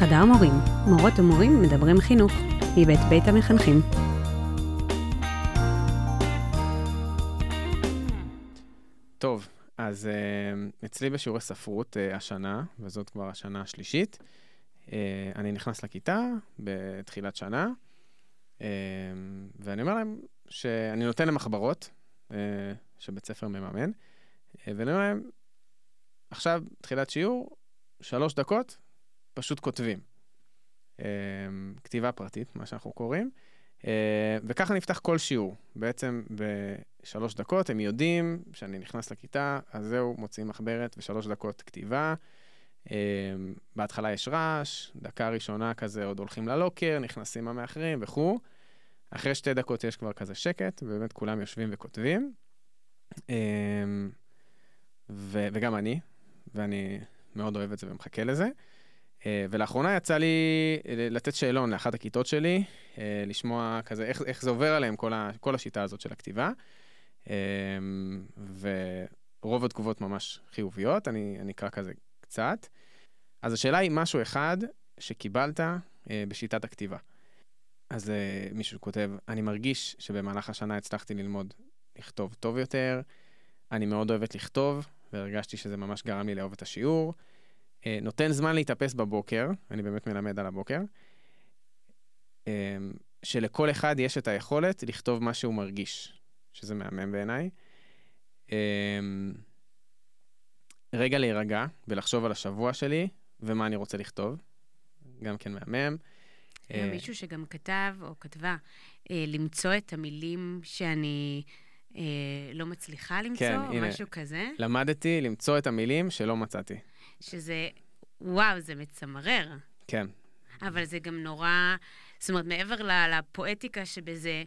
חדר מורים, מורות ומורים מדברים חינוך, מבית בית המחנכים. טוב, אז uh, אצלי בשיעורי ספרות uh, השנה, וזאת כבר השנה השלישית, uh, אני נכנס לכיתה בתחילת שנה, ואני אומר להם שאני נותן להם מחברות, uh, שבית ספר מממן, ואני אומר להם, עכשיו, תחילת שיעור, שלוש דקות, פשוט כותבים. Uh, כתיבה פרטית, מה שאנחנו קוראים. Uh, וככה נפתח כל שיעור. בעצם בשלוש דקות הם יודעים שאני נכנס לכיתה, אז זהו, מוציאים מחברת ושלוש דקות כתיבה. Uh, בהתחלה יש רעש, דקה ראשונה כזה עוד הולכים ללוקר, נכנסים המאחרים וכו'. אחרי שתי דקות יש כבר כזה שקט, ובאמת כולם יושבים וכותבים. Uh, ו- וגם אני, ואני מאוד אוהב את זה ומחכה לזה. Uh, ולאחרונה יצא לי לתת שאלון לאחת הכיתות שלי, uh, לשמוע כזה איך, איך זה עובר עליהם כל, ה, כל השיטה הזאת של הכתיבה. ורוב התגובות ממש חיוביות, אני, אני אקרא כזה קצת. אז השאלה היא משהו אחד שקיבלת בשיטת הכתיבה. אז מישהו כותב, אני מרגיש שבמהלך השנה הצלחתי ללמוד לכתוב טוב יותר, אני מאוד אוהבת לכתוב, והרגשתי שזה ממש גרם לי לאהוב את השיעור. אה, נותן זמן להתאפס בבוקר, אני באמת מלמד על הבוקר, אה, שלכל אחד יש את היכולת לכתוב מה שהוא מרגיש, שזה מהמם בעיניי. אה, רגע להירגע ולחשוב על השבוע שלי ומה אני רוצה לכתוב, גם כן מהמם. מישהו שגם כתב או כתבה, למצוא את המילים שאני... לא מצליחה למצוא, כן, או הנה, משהו כזה. למדתי למצוא את המילים שלא מצאתי. שזה, וואו, זה מצמרר. כן. אבל זה גם נורא, זאת אומרת, מעבר לפואטיקה שבזה,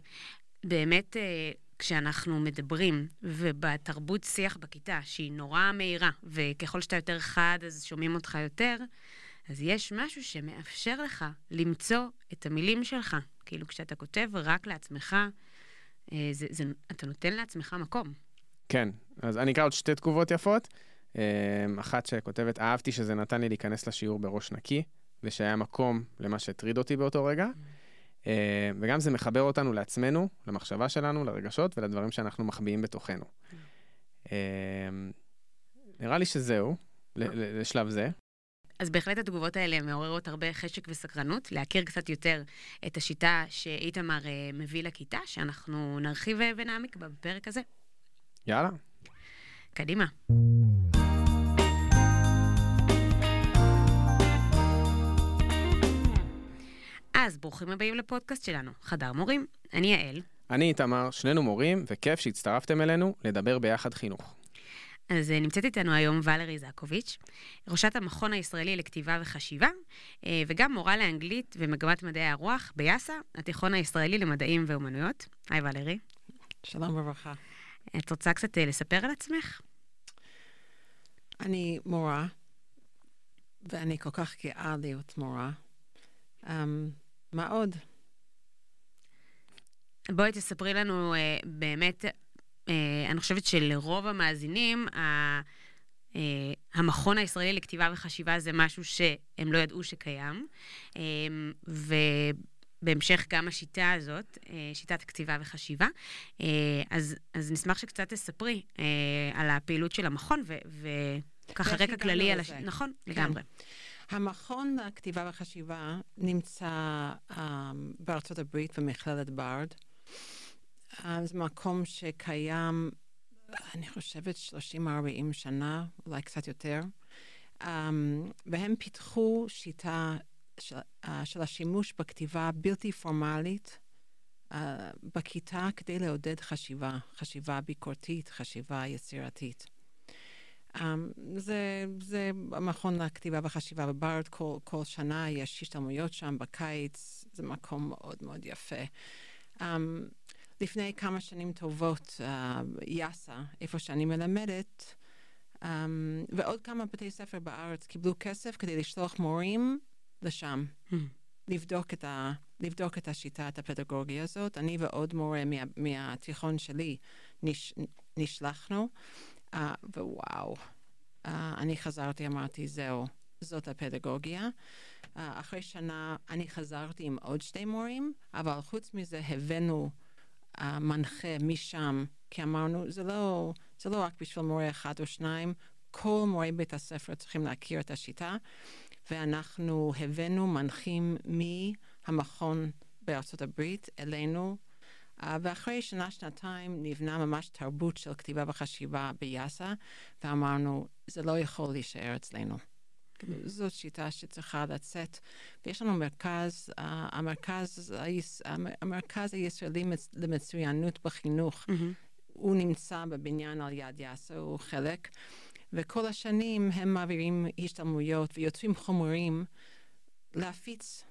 באמת, אה, כשאנחנו מדברים, ובתרבות שיח בכיתה, שהיא נורא מהירה, וככל שאתה יותר חד, אז שומעים אותך יותר, אז יש משהו שמאפשר לך למצוא את המילים שלך. כאילו, כשאתה כותב רק לעצמך, אה, זה, זה, אתה נותן לעצמך מקום. כן, אז אני אקרא עוד שתי תגובות יפות. אמ, אחת שכותבת, אהבתי שזה נתן לי להיכנס לשיעור בראש נקי, ושהיה מקום למה שהטריד אותי באותו רגע. אמ, וגם זה מחבר אותנו לעצמנו, למחשבה שלנו, לרגשות ולדברים שאנחנו מחביאים בתוכנו. אמ, נראה לי שזהו, לשלב זה. אז בהחלט התגובות האלה מעוררות הרבה חשק וסקרנות, להכיר קצת יותר את השיטה שאיתמר אה, מביא לכיתה, שאנחנו נרחיב אה, ונעמיק בה בפרק הזה. יאללה. קדימה. אז ברוכים הבאים לפודקאסט שלנו, חדר מורים. אני יעל. אני איתמר, שנינו מורים, וכיף שהצטרפתם אלינו לדבר ביחד חינוך. אז אה, נמצאת איתנו היום ולרי זקוביץ', ראשת המכון הישראלי לכתיבה וחשיבה, אה, וגם מורה לאנגלית ומגמת מדעי הרוח ביאסא, התיכון הישראלי למדעים ואומנויות. היי ולרי. שלום וברכה. את רוצה קצת אה, לספר על עצמך? אני מורה, ואני כל כך גאה להיות מורה. Um, מה עוד? בואי תספרי לנו uh, באמת, אני חושבת שלרוב המאזינים, ה, uh, המכון הישראלי לכתיבה וחשיבה זה משהו שהם לא ידעו שקיים. Um, ובהמשך גם השיטה הזאת, uh, שיטת הכתיבה וחשיבה. Uh, אז, אז נשמח שקצת תספרי על הפעילות של המכון, וככה רקע כללי על הש... נכון, כן. לגמרי. המכון לכתיבה וחשיבה נמצא um, בארצות הברית במכללת ברד. זה מקום שקיים, אני חושבת, 30-40 שנה, אולי קצת יותר. Um, והם פיתחו שיטה של, uh, של השימוש בכתיבה בלתי פורמלית uh, בכיתה כדי לעודד חשיבה, חשיבה ביקורתית, חשיבה יצירתית. Um, זה, זה המכון לכתיבה וחשיבה בברד, כל, כל שנה יש השתלמויות שם בקיץ, זה מקום מאוד מאוד יפה. Um, לפני כמה שנים טובות, uh, יאסא, איפה שאני מלמדת, um, ועוד כמה בתי ספר בארץ קיבלו כסף כדי לשלוח מורים לשם, hmm. לבדוק, את ה, לבדוק את השיטה, את הפדגוגיה הזאת. אני ועוד מורה מה, מהתיכון שלי נש, נשלחנו. Uh, ווואו, uh, אני חזרתי, אמרתי, זהו, זאת הפדגוגיה. אה, אחרי שנה אני חזרתי עם עוד שני מורים, אבל חוץ מזה הבאנו uh, מנחה משם, כי אמרנו, זה לא, זה לא רק בשביל מורה אחד או שניים, כל מורי בית הספר צריכים להכיר את השיטה, ואנחנו הבאנו מנחים מהמכון בארצות הברית אלינו. Uh, ואחרי שנה-שנתיים נבנה ממש תרבות של כתיבה וחשיבה ביאסה, ואמרנו, זה לא יכול להישאר אצלנו. זאת שיטה שצריכה לצאת. ויש לנו מרכז, uh, המרכז, המרכז הישראלי למצוינות בחינוך, mm-hmm. הוא נמצא בבניין על יד יאסה, הוא חלק, וכל השנים הם מעבירים השתלמויות ויוצרים חומרים להפיץ.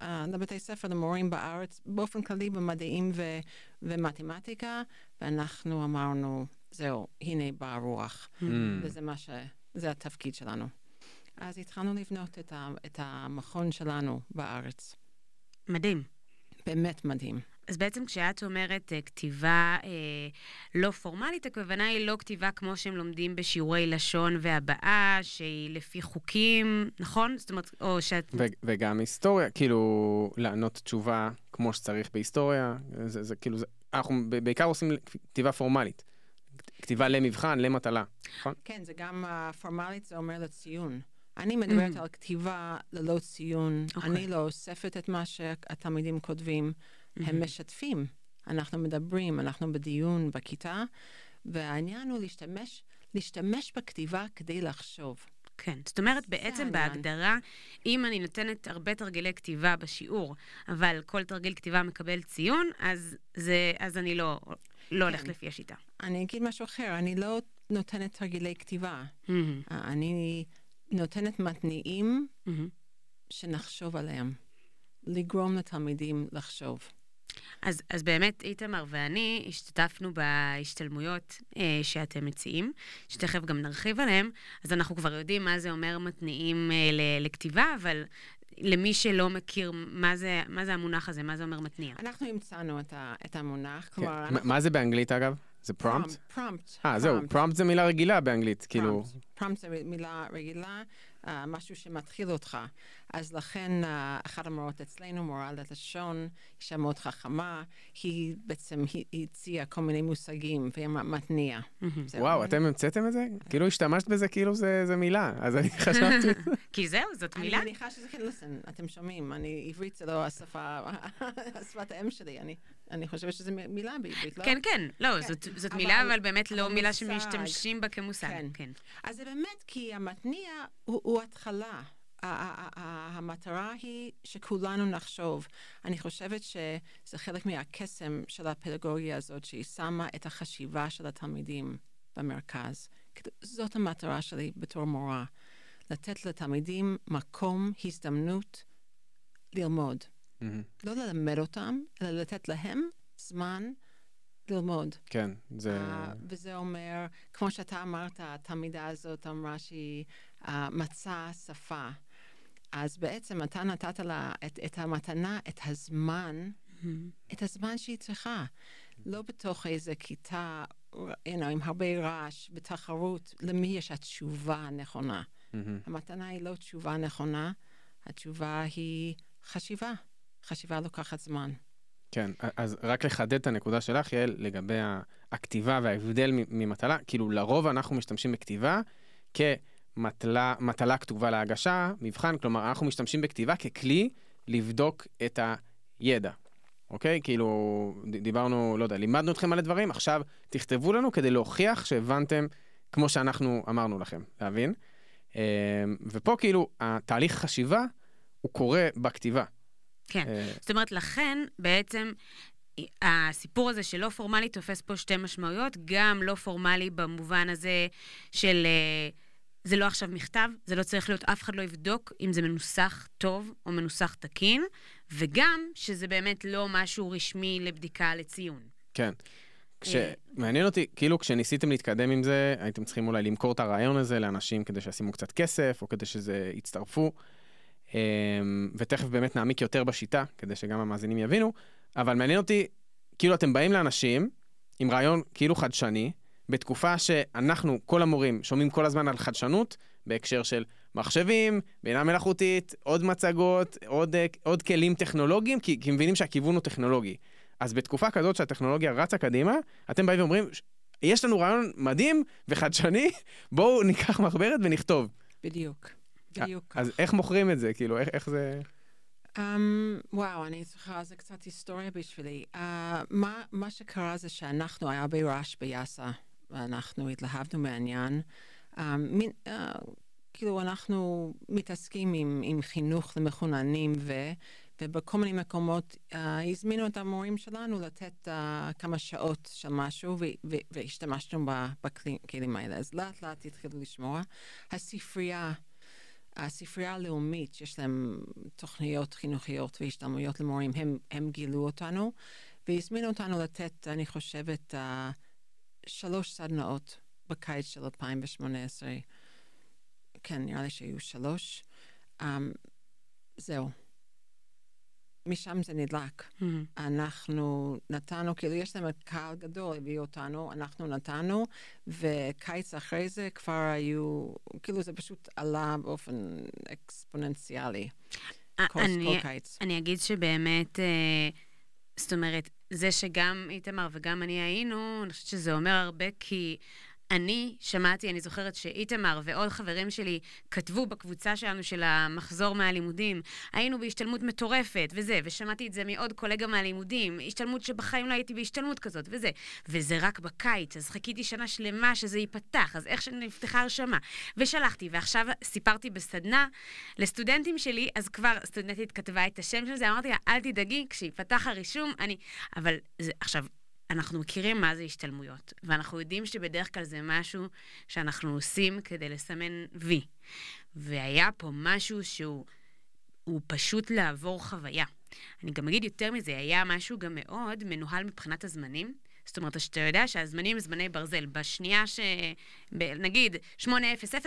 Uh, לבתי ספר, למורים בארץ, באופן כללי במדעים ו- ומתמטיקה, ואנחנו אמרנו, זהו, הנה באה רוח. Mm. וזה מה ש... זה התפקיד שלנו. אז התחלנו לבנות את, ה, את המכון שלנו בארץ. מדהים. באמת מדהים. אז בעצם כשאת אומרת uh, כתיבה uh, לא פורמלית, הכוונה היא לא כתיבה כמו שהם לומדים בשיעורי לשון והבעה, שהיא לפי חוקים, נכון? זאת אומרת, או שאת... ו- וגם היסטוריה, כאילו, לענות תשובה כמו שצריך בהיסטוריה, זה, זה כאילו, זה, אנחנו בעיקר עושים כתיבה פורמלית. כתיבה למבחן, למטלה, נכון? כן, זה גם uh, פורמלית, זה אומר לציון. אני מדברת mm. על כתיבה ללא ציון, okay. אוקיי. אני לא אוספת את מה שהתלמידים כותבים, mm-hmm. הם משתפים. אנחנו מדברים, אנחנו בדיון בכיתה, והעניין הוא להשתמש, להשתמש בכתיבה כדי לחשוב. כן, זאת אומרת, בעצם. בהגדרה, אם אני נותנת הרבה תרגילי כתיבה בשיעור, אבל כל תרגיל כתיבה מקבל ציון, אז, זה, אז אני לא, לא כן. הולכת לפי השיטה. אני אגיד משהו אחר, אני לא נותנת תרגילי כתיבה. Mm-hmm. אני נותנת מתניעים mm-hmm. שנחשוב עליהם, לגרום לתלמידים לחשוב. אז, אז באמת, איתמר ואני השתתפנו בהשתלמויות אה, שאתם מציעים, שתכף גם נרחיב עליהם, אז אנחנו כבר יודעים מה זה אומר מתניעים אה, לכתיבה, אבל למי שלא מכיר מה זה, מה זה המונח הזה, מה זה אומר מתניע. אנחנו המצאנו את, ה, את המונח, כן. כלומר... אנחנו... מה זה באנגלית אגב? זה פרומפט? פרומפט. אה, זהו, prompt זה מילה רגילה באנגלית, כאילו... prompt זה מילה רגילה, אה, משהו שמתחיל אותך. אז לכן אה, אחת המורות אצלנו, מורה ללשון, אישה מאוד חכמה, היא בעצם הציעה כל מיני מושגים, והיא מתניעה. וואו, אתם המצאתם את זה? כאילו השתמשת בזה כאילו זה מילה, אז אני חשבתי... כי זהו, זאת מילה. אני מניחה שזה כן, לסן, אתם שומעים, אני, עברית זה לא השפה, שפת האם שלי, אני... אני חושבת שזו מילה בעברית, לא? כן, כן. לא, כן. זאת, זאת אבל, מילה, אבל באמת לא מילה שמשתמשים בה כמושג. כן. כן. אז זה באמת כי המתניע הוא, הוא התחלה. המטרה היא שכולנו נחשוב. אני חושבת שזה חלק מהקסם של הפדגוגיה הזאת, שהיא שמה את החשיבה של התלמידים במרכז. זאת המטרה שלי בתור מורה, לתת לתלמידים מקום, הזדמנות ללמוד. Mm-hmm. לא ללמד אותם, אלא לתת להם זמן ללמוד. כן, זה... Uh, וזה אומר, כמו שאתה אמרת, התלמידה הזאת אמרה שהיא uh, מצאה שפה. אז בעצם אתה נתת לה את, את המתנה, את הזמן, mm-hmm. את הזמן שהיא צריכה. לא בתוך איזה כיתה, you know, עם הרבה רעש, בתחרות, למי יש התשובה הנכונה. Mm-hmm. המתנה היא לא תשובה נכונה, התשובה היא חשיבה. חשיבה לוקחת זמן. כן, אז רק לחדד את הנקודה שלך, יעל, לגבי הכתיבה וההבדל ממטלה, כאילו לרוב אנחנו משתמשים בכתיבה כמטלה כתובה להגשה, מבחן, כלומר אנחנו משתמשים בכתיבה ככלי לבדוק את הידע, אוקיי? כאילו, דיברנו, לא יודע, לימדנו אתכם על הדברים, עכשיו תכתבו לנו כדי להוכיח שהבנתם כמו שאנחנו אמרנו לכם, להבין? אמ, ופה כאילו, התהליך חשיבה הוא קורה בכתיבה. כן. אה, זאת אומרת, לכן בעצם הסיפור הזה של לא פורמלי תופס פה שתי משמעויות, גם לא פורמלי במובן הזה של... אה, זה לא עכשיו מכתב, זה לא צריך להיות, אף אחד לא יבדוק אם זה מנוסח טוב או מנוסח תקין, וגם שזה באמת לא משהו רשמי לבדיקה לציון. כן. כש... מעניין אותי, כאילו כשניסיתם להתקדם עם זה, הייתם צריכים אולי למכור את הרעיון הזה לאנשים כדי שישימו קצת כסף, או כדי שזה יצטרפו. אמ, ותכף באמת נעמיק יותר בשיטה, כדי שגם המאזינים יבינו, אבל מעניין אותי, כאילו אתם באים לאנשים עם רעיון כאילו חדשני, בתקופה שאנחנו, כל המורים, שומעים כל הזמן על חדשנות, בהקשר של מחשבים, בינה מלאכותית, עוד מצגות, עוד, אה, עוד כלים טכנולוגיים, כי, כי מבינים שהכיוון הוא טכנולוגי. אז בתקופה כזאת שהטכנולוגיה רצה קדימה, אתם באים ואומרים, יש לנו רעיון מדהים וחדשני, בואו ניקח מחברת ונכתוב. בדיוק, בדיוק. אז איך מוכרים את זה? כאילו, איך, איך זה... Um, וואו, אני צריכה, זה קצת היסטוריה בשבילי. Uh, מה, מה שקרה זה שאנחנו, היה הרבה רעש ביאסה, ואנחנו התלהבנו מהעניין. Um, מין, uh, כאילו, אנחנו מתעסקים עם, עם חינוך למחוננים, ו, ובכל מיני מקומות uh, הזמינו את המורים שלנו לתת uh, כמה שעות של משהו, ו, ו, והשתמשנו בכלים האלה. אז לאט לאט התחילו לשמוע. הספרייה... הספרייה הלאומית, שיש להם תוכניות חינוכיות והשתלמויות למורים, הם, הם גילו אותנו, והזמינו אותנו לתת, אני חושבת, uh, שלוש סדנאות בקיץ של 2018. כן, נראה לי שהיו שלוש. Um, זהו. משם זה נדלק. Mm-hmm. אנחנו נתנו, כאילו יש להם קהל גדול, הביאו אותנו, אנחנו נתנו, וקיץ אחרי זה כבר היו, כאילו זה פשוט עלה באופן אקספוננציאלי. כל, אני, כל קיץ. אני אגיד שבאמת, אה, זאת אומרת, זה שגם איתמר וגם אני היינו, אני חושבת שזה אומר הרבה, כי אני שמעתי, אני זוכרת שאיתמר ועוד חברים שלי כתבו בקבוצה שלנו של המחזור מהלימודים, היינו בהשתלמות מטורפת וזה, ושמעתי את זה מעוד קולגה מהלימודים, השתלמות שבחיים לא הייתי בהשתלמות כזאת וזה, וזה רק בקיץ, אז חיכיתי שנה שלמה שזה ייפתח, אז איך שנפתחה הרשמה, ושלחתי, ועכשיו סיפרתי בסדנה לסטודנטים שלי, אז כבר סטודנטית כתבה את השם של זה, אמרתי לה, אל תדאגי, כשיפתח הרישום, אני... אבל זה, עכשיו, אנחנו מכירים מה זה השתלמויות, ואנחנו יודעים שבדרך כלל זה משהו שאנחנו עושים כדי לסמן וי. והיה פה משהו שהוא פשוט לעבור חוויה. אני גם אגיד יותר מזה, היה משהו גם מאוד מנוהל מבחינת הזמנים. זאת אומרת, שאתה יודע שהזמנים הם זמני ברזל. בשנייה ש... ב... נגיד, 8:00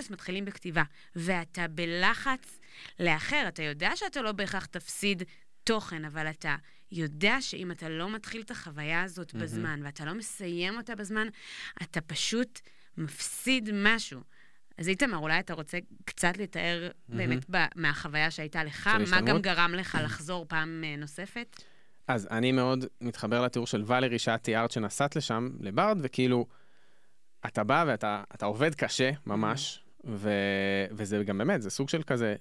מתחילים בכתיבה, ואתה בלחץ לאחר, אתה יודע שאתה לא בהכרח תפסיד תוכן, אבל אתה יודע שאם אתה לא מתחיל את החוויה הזאת mm-hmm. בזמן, ואתה לא מסיים אותה בזמן, אתה פשוט מפסיד משהו. אז איתמר, אולי אתה רוצה קצת לתאר mm-hmm. באמת ב- מהחוויה שהייתה לך, מה גם גרם לך לחזור פעם uh, נוספת? אז אני מאוד מתחבר לתיאור של ולרי, שאת תיארת שנסעת לשם, לברד, וכאילו, אתה בא ואתה עובד קשה, ממש, mm-hmm. ו, וזה גם באמת, זה סוג של כזה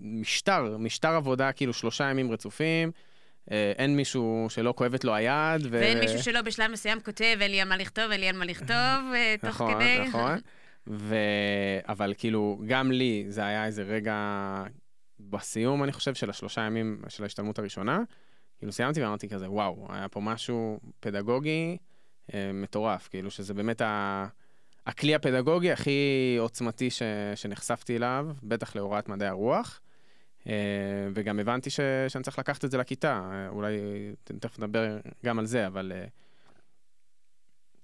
משטר, משטר עבודה, כאילו שלושה ימים רצופים. אה, אין מישהו שלא כואבת לו היד. ו... ואין מישהו שלא בשלב מסוים כותב, אין לי על מה לכתוב, אין לי על מה לכתוב, אה, תוך נכון, כדי. נכון, נכון. ו... אבל כאילו, גם לי זה היה איזה רגע בסיום, אני חושב, של השלושה ימים של ההשתלמות הראשונה. כאילו סיימתי ואמרתי כזה, וואו, היה פה משהו פדגוגי אה, מטורף, כאילו שזה באמת ה... הכלי הפדגוגי הכי עוצמתי ש... שנחשפתי אליו, בטח להוראת מדעי הרוח. אה, וגם הבנתי ש, שאני צריך לקחת את זה לכיתה, אה, אולי תכף נדבר גם על זה, אבל אה,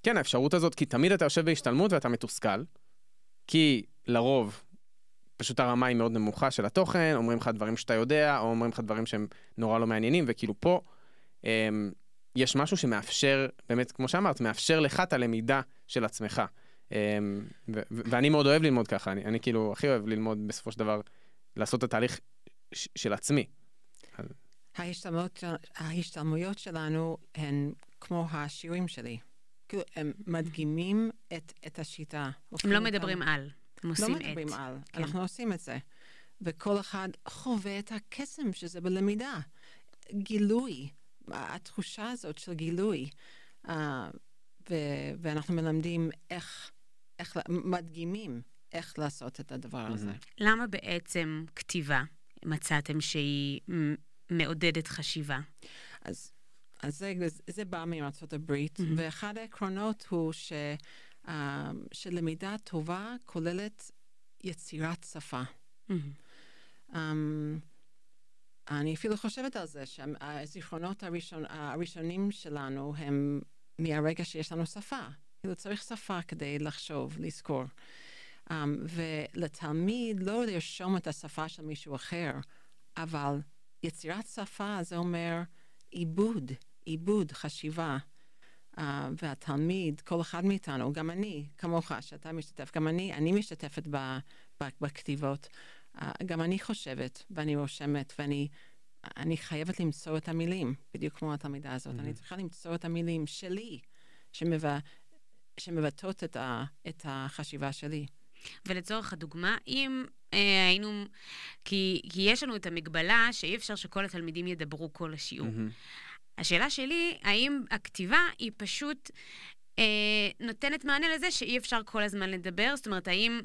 כן, האפשרות הזאת, כי תמיד אתה יושב בהשתלמות ואתה מתוסכל, כי לרוב פשוט הרמה היא מאוד נמוכה של התוכן, אומרים לך דברים שאתה יודע, או אומרים לך דברים שהם נורא לא מעניינים, וכאילו פה יש משהו שמאפשר, באמת, כמו שאמרת, מאפשר לך את הלמידה של עצמך. ואני מאוד אוהב ללמוד ככה, אני, אני כאילו הכי אוהב ללמוד בסופו של דבר, לעשות את התהליך של עצמי. ההשתלמויות, ההשתלמויות שלנו הן כמו השיעורים שלי. כאילו, הם מדגימים את, את השיטה. הם לא מדברים. על, הם עושים את. לא מדברים את. על, כן. אנחנו עושים את זה. וכל אחד חווה את הקסם שזה בלמידה. גילוי, התחושה הזאת של גילוי. Uh, ו- ואנחנו מלמדים איך, איך, מדגימים איך לעשות את הדבר הזה. למה בעצם כתיבה מצאתם שהיא מעודדת חשיבה? אז, אז זה, זה בא מארצות הברית, mm-hmm. ואחד העקרונות הוא ש, uh, שלמידה טובה כוללת יצירת שפה. Mm-hmm. Um, אני אפילו חושבת על זה, שהזיכרונות הראשון, הראשונים שלנו הם מהרגע שיש לנו שפה. כאילו צריך שפה כדי לחשוב, לזכור. Um, ולתלמיד לא לרשום את השפה של מישהו אחר, אבל יצירת שפה זה אומר עיבוד, עיבוד, חשיבה. Uh, והתלמיד, כל אחד מאיתנו, גם אני, כמוך, שאתה משתתף, גם אני, אני משתתפת ב, בכתיבות. גם אני חושבת, ואני רושמת, ואני אני חייבת למצוא את המילים, בדיוק כמו התלמידה הזאת. Mm-hmm. אני צריכה למצוא את המילים שלי, שמבטאות את, ה, את החשיבה שלי. ולצורך הדוגמה, אם אה, היינו... כי, כי יש לנו את המגבלה שאי אפשר שכל התלמידים ידברו כל השיעור. Mm-hmm. השאלה שלי, האם הכתיבה היא פשוט אה, נותנת מענה לזה שאי אפשר כל הזמן לדבר? זאת אומרת, האם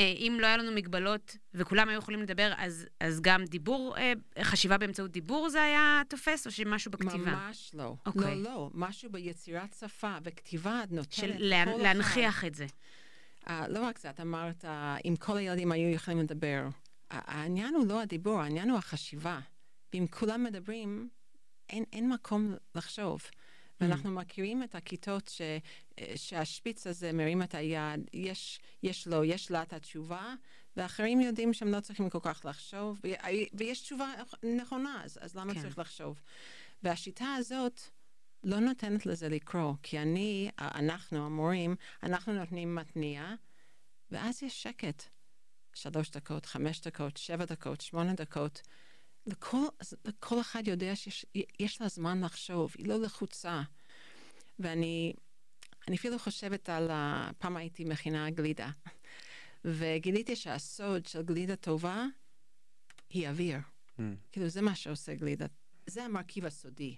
אה, אם לא היה לנו מגבלות וכולם היו יכולים לדבר, אז, אז גם דיבור, אה, חשיבה באמצעות דיבור זה היה תופס, או שמשהו בכתיבה? ממש לא. Okay. אוקיי. לא, לא. משהו ביצירת שפה וכתיבה נותנת של לה, להנכיח אחד. את זה. Uh, לא רק זה, את אמרת, uh, אם כל הילדים היו יכולים לדבר. העניין הוא לא הדיבור, העניין הוא החשיבה. ואם כולם מדברים, אין, אין מקום לחשוב. ואנחנו mm. מכירים את הכיתות ש, שהשפיץ הזה מרים את היד, יש, יש לו, יש לה את התשובה, ואחרים יודעים שהם לא צריכים כל כך לחשוב, ויש תשובה נכונה, אז, אז למה כן. צריך לחשוב? והשיטה הזאת לא נותנת לזה לקרוא, כי אני, אנחנו, המורים, אנחנו נותנים מתניע, ואז יש שקט. שלוש דקות, חמש דקות, שבע דקות, שמונה דקות. לכל, לכל אחד יודע שיש לה זמן לחשוב, היא לא לחוצה. ואני אני אפילו חושבת על, ה... פעם הייתי מכינה גלידה, וגיליתי שהסוד של גלידה טובה היא אוויר. Mm. כאילו, זה מה שעושה גלידה. זה המרכיב הסודי.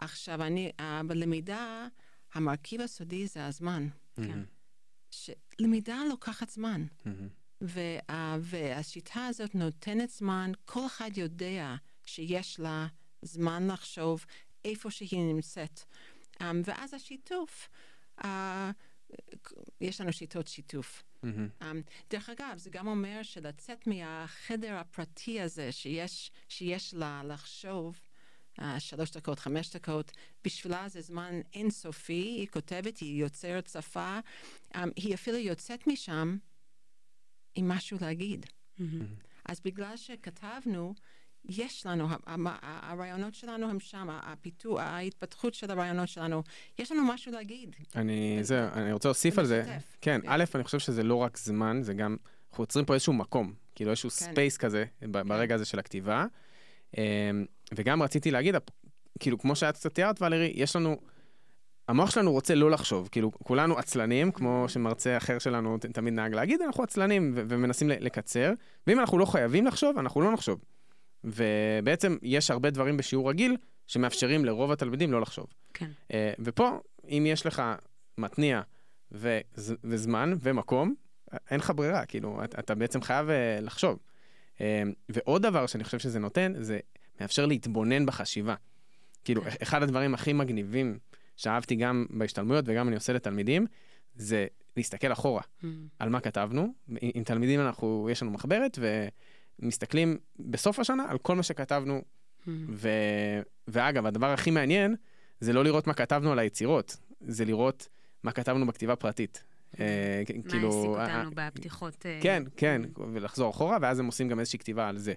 עכשיו, אני, uh, בלמידה, המרכיב הסודי זה הזמן. כן. שלמידה לוקחת זמן. וה, והשיטה הזאת נותנת זמן, כל אחד יודע שיש לה זמן לחשוב איפה שהיא נמצאת. Um, ואז השיתוף, uh, יש לנו שיטות שיתוף. Mm-hmm. Um, דרך אגב, זה גם אומר שלצאת מהחדר הפרטי הזה שיש, שיש לה לחשוב, שלוש דקות, חמש דקות, בשבילה זה זמן אינסופי, היא כותבת, היא יוצרת שפה, um, היא אפילו יוצאת משם עם משהו להגיד. Mm-hmm. אז בגלל שכתבנו, יש לנו, הרעיונות שלנו הם שם, הפיתוח, ההתפתחות של הרעיונות שלנו, יש לנו משהו להגיד. אני, זה, אני רוצה להוסיף על זה. כן, כן, א', אני חושב שזה לא רק זמן, זה גם, אנחנו יוצרים פה איזשהו מקום, כאילו איזשהו כן. space כזה, כן. ברגע הזה של הכתיבה. וגם רציתי להגיד, כאילו, כמו שאת קצת תיארת, ולרי, יש לנו... המוח שלנו רוצה לא לחשוב, כאילו כולנו עצלנים, כמו שמרצה אחר שלנו תמיד נהג להגיד, אנחנו עצלנים ומנסים לקצר, ואם אנחנו לא חייבים לחשוב, אנחנו לא נחשוב. ובעצם יש הרבה דברים בשיעור רגיל שמאפשרים לרוב התלמידים לא לחשוב. כן. אה, ופה, אם יש לך מתניע וזמן ומקום, אין לך ברירה, כאילו, אתה, אתה בעצם חייב אה, לחשוב. אה, ועוד דבר שאני חושב שזה נותן, זה מאפשר להתבונן בחשיבה. כאילו, כן. אחד הדברים הכי מגניבים שאהבתי גם בהשתלמויות וגם אני עושה לתלמידים, זה להסתכל אחורה mm. על מה כתבנו. עם תלמידים אנחנו, יש לנו מחברת ומסתכלים בסוף השנה על כל מה שכתבנו. Mm. ו... ואגב, הדבר הכי מעניין זה לא לראות מה כתבנו על היצירות, זה לראות מה כתבנו בכתיבה פרטית. אה, מה כאילו, העסיק אותנו בפתיחות? אה, כן, כן, ולחזור אחורה, ואז הם עושים גם איזושהי כתיבה על זה.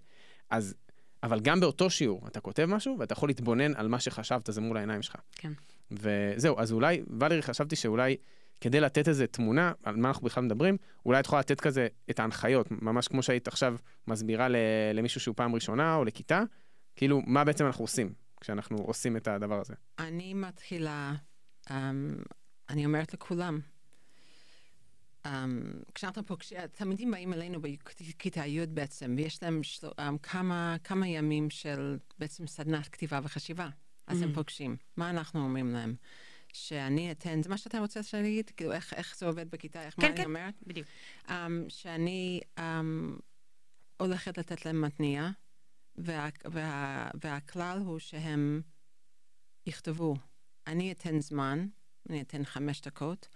אז אבל גם באותו שיעור, אתה כותב משהו ואתה יכול להתבונן על מה שחשבת, זה מול העיניים שלך. כן. וזהו, אז אולי, ולרי, חשבתי שאולי כדי לתת איזה תמונה על מה אנחנו בכלל מדברים, אולי את יכולה לתת כזה את ההנחיות, ממש כמו שהיית עכשיו מסבירה למישהו שהוא פעם ראשונה או לכיתה, כאילו, מה בעצם אנחנו עושים כשאנחנו עושים את הדבר הזה? אני מתחילה, um, אני אומרת לכולם, um, כשאנחנו פוגשים, תלמידים באים אלינו בכיתה י' בעצם, ויש להם של, um, כמה, כמה ימים של בעצם סדנת כתיבה וחשיבה. אז mm-hmm. הם פוגשים. מה אנחנו אומרים להם? שאני אתן, זה מה שאתה רוצה שאני אגיד? כאילו, איך, איך זה עובד בכיתה? איך כן, מה כן, אני אומרת? בדיוק. Um, שאני um, הולכת לתת להם מתניע, וה, וה, והכלל הוא שהם יכתבו. אני אתן זמן, אני אתן חמש דקות,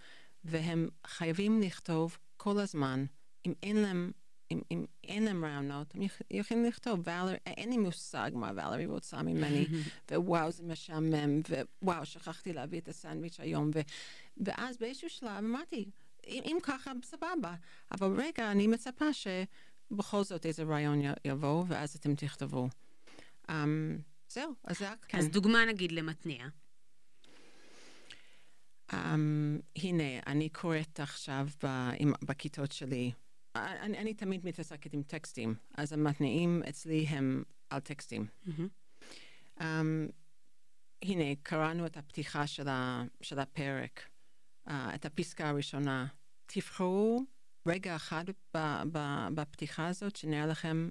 והם חייבים לכתוב כל הזמן. אם אין להם, אם, אם אין להם רעיונות, הם יכולים לכתוב, ואלר, אין לי מושג מה ואלרי רוצה ממני, ווואו, זה משעמם, ווואו, שכחתי להביא את הסנדוויץ' היום, ו, ואז באיזשהו שלב אמרתי, אם, אם ככה, סבבה, אבל רגע, אני מצפה שבכל זאת איזה רעיון יבוא, ואז אתם תכתבו. Um, זהו, אז זה רק כאן. אז דוגמה נגיד למתניע. Um, הנה, אני קוראת עכשיו ב, עם, בכיתות שלי. אני, אני תמיד מתעסקת עם טקסטים, אז המתניעים אצלי הם על טקסטים. מהמם. Um, הנה, קראנו את הפתיחה של, ה, של הפרק, uh, את הפסקה הראשונה. תבחרו רגע אחד ב, ב, בפתיחה הזאת שנראה לכם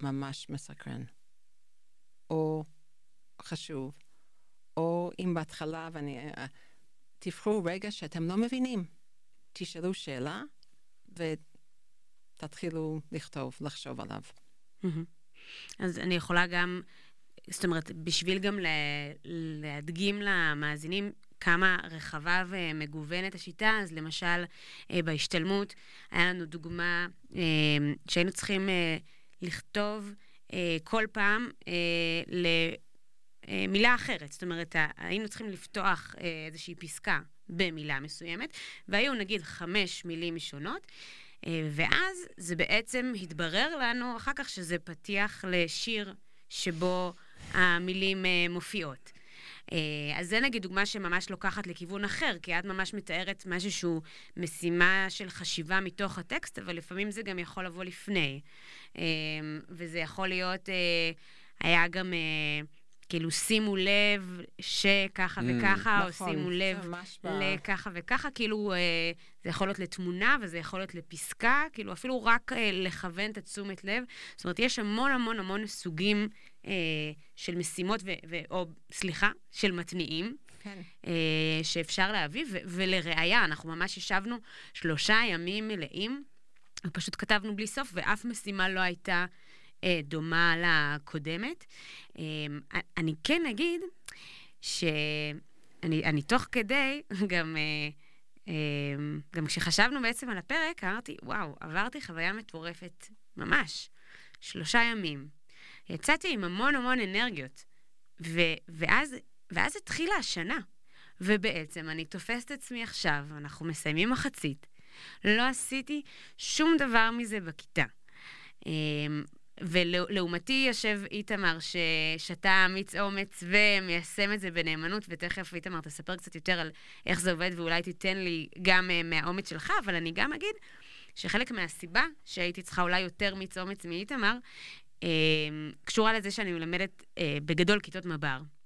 ממש מסקרן, או חשוב, או אם בהתחלה, ואני... Uh, תבחרו רגע שאתם לא מבינים. תשאלו שאלה ותתחילו לכתוב, לחשוב עליו. אז אני יכולה גם, זאת אומרת, בשביל גם לה, להדגים למאזינים כמה רחבה ומגוונת השיטה, אז למשל, אה, בהשתלמות היה לנו דוגמה אה, שהיינו צריכים אה, לכתוב כל פעם אה, למילה אחרת. זאת אומרת, היינו צריכים לפתוח אה, איזושהי פסקה במילה מסוימת, והיו נגיד חמש מילים שונות. אה, ואז זה בעצם התברר לנו אחר כך שזה פתיח לשיר שבו המילים מופיעות. אז זה נגיד דוגמה שממש לוקחת לכיוון אחר, כי את ממש מתארת משהו שהוא משימה של חשיבה מתוך הטקסט, אבל לפעמים זה גם יכול לבוא לפני. וזה יכול להיות, היה גם כאילו שימו לב שככה Mm, וככה, או נכון, שימו זה לב לככה וככה, כאילו אה, זה יכול להיות לתמונה וזה יכול להיות לפסקה, כאילו אפילו רק אה, לכוון את התשומת לב. זאת אומרת, יש המון המון המון סוגים אה, של משימות, ו, ו, או סליחה, של מתניעים. כן. אה, שאפשר להביא, ו- ולראיה, אנחנו ממש ישבנו שלושה ימים מלאים, ופשוט כתבנו בלי סוף, ואף משימה לא הייתה דומה לקודמת. אה, אני כן אגיד שאני אני תוך כדי, גם, אה, אה, גם כשחשבנו בעצם על הפרק, אמרתי, וואו, עברתי חוויה מטורפת, ממש. שלושה ימים. יצאתי עם המון המון אנרגיות, ו- ואז, ואז התחילה השנה. ובעצם אני תופסת עצמי עכשיו, אנחנו מסיימים מחצית, לא עשיתי שום דבר מזה בכיתה. ולעומתי יושב איתמר ששתה אמיץ אומץ ומיישם את זה בנאמנות, ותכף איתמר תספר קצת יותר על איך זה עובד, ואולי תיתן לי גם אה, מהאומץ שלך, אבל אני גם אגיד שחלק מהסיבה שהייתי צריכה אולי יותר מיץ אומץ מאיתמר, אה, קשורה לזה שאני מלמדת אה, בגדול כיתות מב"ר.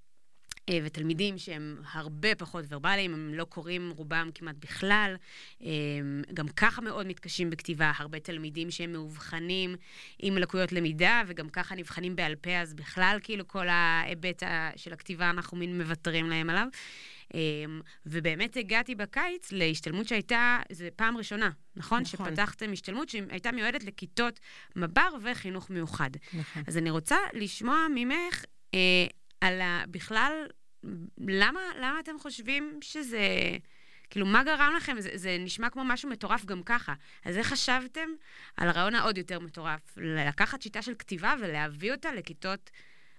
אה, ותלמידים שהם הרבה פחות ורבליים, הם לא קוראים רובם כמעט בכלל, אה, גם ככה מאוד מתקשים בכתיבה, הרבה תלמידים שהם מאובחנים עם לקויות למידה, וגם ככה נבחנים בעל פה, אז בכלל כאילו כל ההיבט ה- של הכתיבה, אנחנו מין מוותרים להם עליו. אה, ובאמת הגעתי בקיץ להשתלמות שהייתה, זו פעם ראשונה, נכון? נכון. שפתחתם השתלמות שהייתה מיועדת לכיתות מב"ר וחינוך מיוחד. נכון. אז אני רוצה לשמוע ממך אה, על ה... בכלל, למה, למה אתם חושבים שזה... כאילו, מה גרם לכם? זה, זה נשמע כמו משהו מטורף גם ככה. אז איך חשבתם על הרעיון העוד יותר מטורף? לקחת שיטה של כתיבה ולהביא אותה לכיתות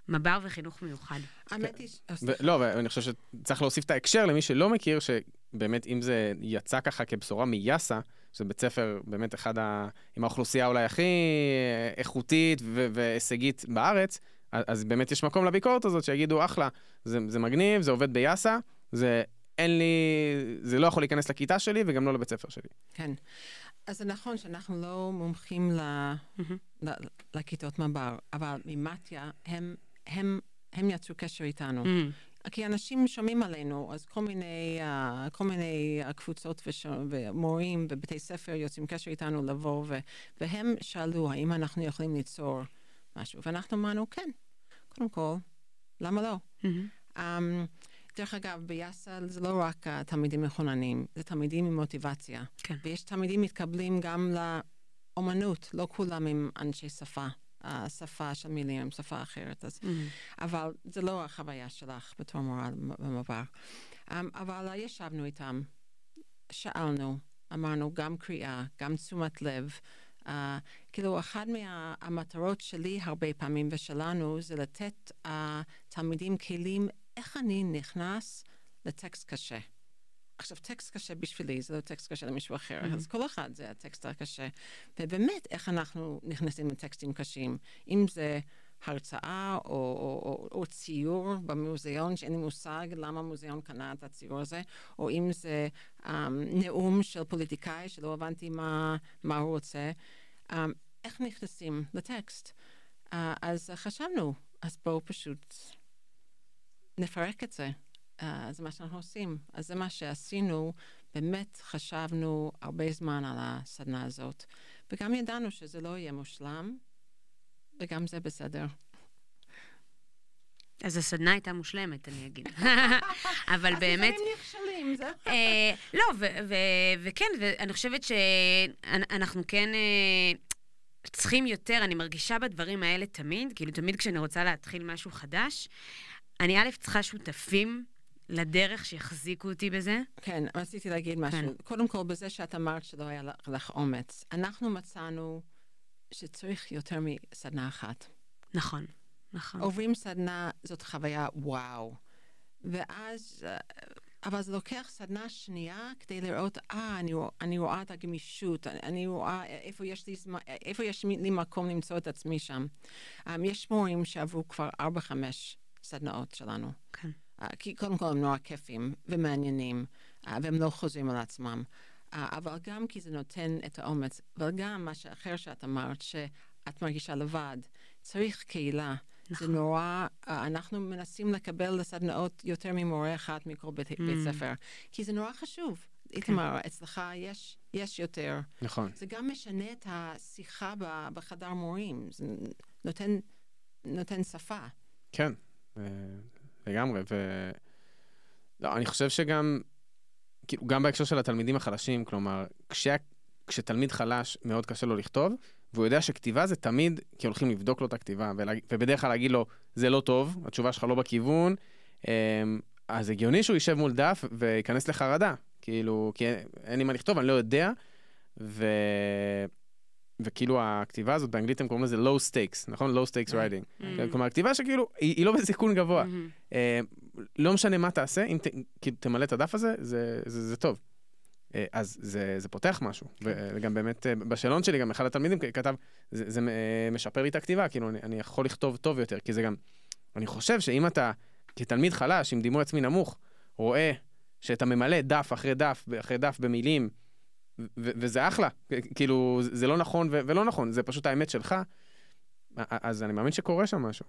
מב"ר וחינוך מיוחד. האמת היא... אה, ו- סליחה. לא, ואני חושב שצריך להוסיף את ההקשר למי שלא מכיר, שבאמת אם זה יצא ככה כבשורה מיאסה, שזה בית ספר באמת אחד ה... עם האוכלוסייה אולי הכי איכותית ו- והישגית בארץ, אז, באמת יש מקום לביקורת הזאת, שיגידו, אחלה, זה, זה מגניב, זה עובד ביאסה, זה אין לי, זה לא יכול להיכנס לכיתה שלי וגם לא לבית ספר שלי. כן. אז זה נכון שאנחנו לא מומחים ל... ל- לכיתות מב"ר, אבל ממתיה הם, הם, הם יצרו קשר איתנו. כי אנשים שומעים עלינו, אז כל מיני, uh, כל מיני uh, קבוצות וש... ומורים ובתי ספר יוצאים קשר איתנו לבוא, ו... והם שאלו האם אנחנו יכולים ליצור משהו, ואנחנו אמרנו, כן, קודם כל, למה לא? מהמם. Um, דרך אגב, ביאסל זה לא רק תלמידים מחוננים, זה תלמידים עם מוטיבציה. כן. ויש תלמידים מתקבלים גם לאומנות, לא כולם הם אנשי שפה. השפה של מילים הם שפה אחרת, אז מהמם. אבל זה לא החוויה שלך בתור מורה במעבר. Um, אבל ישבנו איתם, שאלנו, אמרנו גם קריאה, גם תשומת לב. Uh, כאילו, אחת מהמטרות שלי הרבה פעמים ושלנו זה לתת uh, תלמידים כלים איך אני נכנס לטקסט קשה. עכשיו, טקסט קשה בשבילי, זה לא טקסט קשה למישהו אחר, Mhm. אז כל אחד זה הטקסט הקשה. ובאמת, איך אנחנו נכנסים לטקסטים קשים, אם זה הרצאה או, או, או, או ציור במוזיאון, שאין לי מושג למה המוזיאון קנה את הציור הזה, או אם זה um, נאום של פוליטיקאי שלא הבנתי מה, מה הוא רוצה. Um, איך נכנסים לטקסט? Uh, אז חשבנו, אז בואו פשוט נפרק את זה. Uh, זה מה שאנחנו עושים. אז זה מה שעשינו, באמת חשבנו הרבה זמן על הסדנה הזאת, וגם ידענו שזה לא יהיה מושלם, וגם זה בסדר. אז הסדנה הייתה מושלמת, אני אגיד. אבל באמת... אז לפעמים נכשלים, זה... אה, לא, וכן, ואני חושבת שאנחנו כן אה, צריכים יותר, אני מרגישה בדברים האלה תמיד, כאילו תמיד כשאני רוצה להתחיל משהו חדש, אני א', צריכה שותפים לדרך שיחזיקו אותי בזה. כן, רציתי להגיד משהו. כן. קודם כל, בזה שאת אמרת שלא היה לך אומץ, אנחנו מצאנו שצריך יותר מסדנה אחת. נכון, נכון. עוברים סדנה, זאת חוויה וואו. ואז, אה, אבל זה לוקח סדנה שנייה כדי לראות, אה, אני, אני רואה את הגמישות, אני רואה איפה יש לי, איפה יש לי מקום למצוא את עצמי שם. Um, יש מורים שעברו כבר ארבע-חמש סדנאות שלנו. כן. Uh, כי קודם כל הם נורא כיפים ומעניינים, uh, והם לא חוזרים על עצמם. Uh, אבל גם כי זה נותן את האומץ, וגם מה שאחר שאת אמרת, שאת מרגישה לבד, צריך קהילה. נכון. זה נורא, אנחנו מנסים לקבל לסדנאות יותר ממורה אחד מכל בית, mm. בית ספר, כי זה נורא חשוב. כן. איתמר, אצלך יש, יש יותר. נכון. זה גם משנה את השיחה בחדר מורים, זה נותן, נותן שפה. כן, לגמרי, ו... לא, אני חושב שגם, כאילו, גם בהקשר של התלמידים החלשים, כלומר, כש... כשתלמיד חלש מאוד קשה לו לכתוב, והוא יודע שכתיבה זה תמיד, כי הולכים לבדוק לו את הכתיבה, ולה... ובדרך כלל להגיד לו, זה לא טוב, התשובה שלך לא בכיוון, אמ, אז הגיוני שהוא יישב מול דף וייכנס לחרדה, כאילו, כי אין לי מה לכתוב, אני לא יודע, ו... וכאילו הכתיבה הזאת, באנגלית הם קוראים לזה low stakes, נכון? low stakes כן. writing. Mm-hmm. כלומר, הכתיבה שכאילו, היא, היא לא בסיכון גבוה. Mm-hmm. לא משנה מה תעשה, אם ת, כאילו, תמלא את הדף הזה, זה, זה, זה, טוב. Uh, אז זה, זה פותח משהו. כן. וגם באמת, uh, בשאלון שלי, גם אחד התלמידים כתב, זה, זה uh, משפר לי את הכתיבה, כאילו, אני, אני יכול לכתוב טוב יותר, כי זה גם, אני חושב שאם אתה, כתלמיד חלש, עם דימוי עצמי נמוך, רואה שאתה ממלא דף אחרי דף אחרי דף במילים, וזה אחלה, כאילו, זה לא נכון ולא נכון, זה פשוט האמת שלך. אז אני מאמין שקורה שם משהו.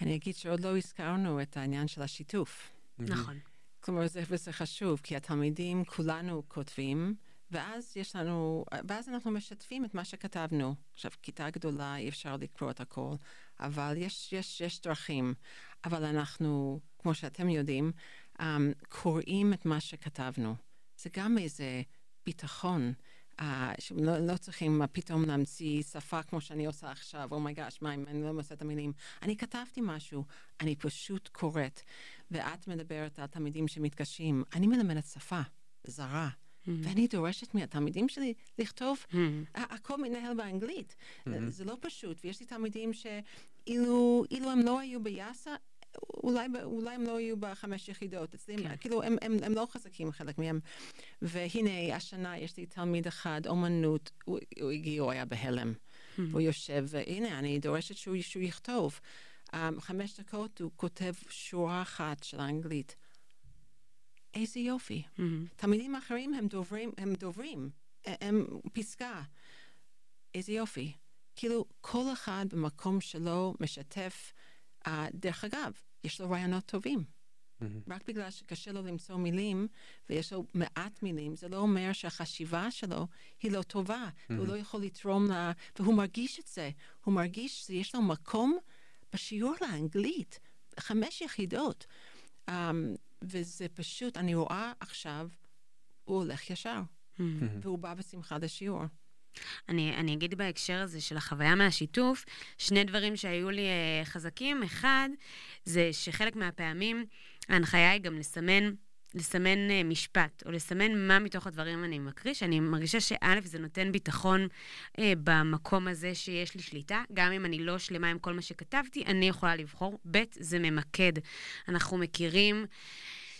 אני אגיד שעוד לא הזכרנו את העניין של השיתוף. נכון. כלומר, זה, וזה חשוב, כי התלמידים, כולנו כותבים, ואז יש לנו, ואז אנחנו משתפים את מה שכתבנו. עכשיו, כיתה גדולה, אי אפשר לקרוא את הכל, אבל יש, יש, יש דרכים. אבל אנחנו, כמו שאתם יודעים, um, קוראים את מה שכתבנו. זה גם איזה ביטחון. Uh, שלא לא צריכים uh, פתאום להמציא שפה כמו שאני עושה עכשיו, אומייגאש, oh מה אם אני לא מוצא את המילים. אני כתבתי משהו, אני פשוט קוראת. ואת מדברת על תלמידים שמתקשים. אני מלמדת שפה זרה. Mm-hmm. ואני דורשת מהתלמידים שלי לכתוב, mm-hmm. הכל מתנהל באנגלית. Mm-hmm. זה לא פשוט, ויש לי תלמידים שאילו הם לא היו ביאסה, אולי, אולי הם לא יהיו בחמש יחידות, אצלי, כן. כאילו, הם, הם, הם לא חזקים חלק מהם. והנה, השנה יש לי תלמיד אחד, אומנות, הוא, הוא הגיע, הוא היה בהלם. Hmm. הוא יושב, והנה, אני דורשת שהוא, שהוא יכתוב. Um, חמש דקות הוא כותב שורה אחת של האנגלית. איזה יופי. Mm-hmm. תלמידים אחרים הם דוברים, הם דוברים, הם פסקה. איזה יופי. כאילו, כל אחד במקום שלו משתף. Uh, דרך אגב, יש לו רעיונות טובים. Mm-hmm. רק בגלל שקשה לו למצוא מילים, ויש לו מעט מילים, זה לא אומר שהחשיבה שלו היא לא טובה, mm-hmm. והוא לא יכול לתרום לה, והוא מרגיש את זה. הוא מרגיש שיש לו מקום בשיעור לאנגלית, חמש יחידות. Um, וזה פשוט, אני רואה עכשיו, הוא הולך ישר, mm-hmm. והוא בא בשמחה לשיעור. אני, אני אגיד בהקשר הזה של החוויה מהשיתוף, שני דברים שהיו לי uh, חזקים. אחד, זה שחלק מהפעמים ההנחיה היא גם לסמן לסמן uh, משפט, או לסמן מה מתוך הדברים אני מקריא, שאני מרגישה שא', זה נותן ביטחון uh, במקום הזה שיש לי שליטה. גם אם אני לא שלמה עם כל מה שכתבתי, אני יכולה לבחור. ב', זה ממקד. אנחנו מכירים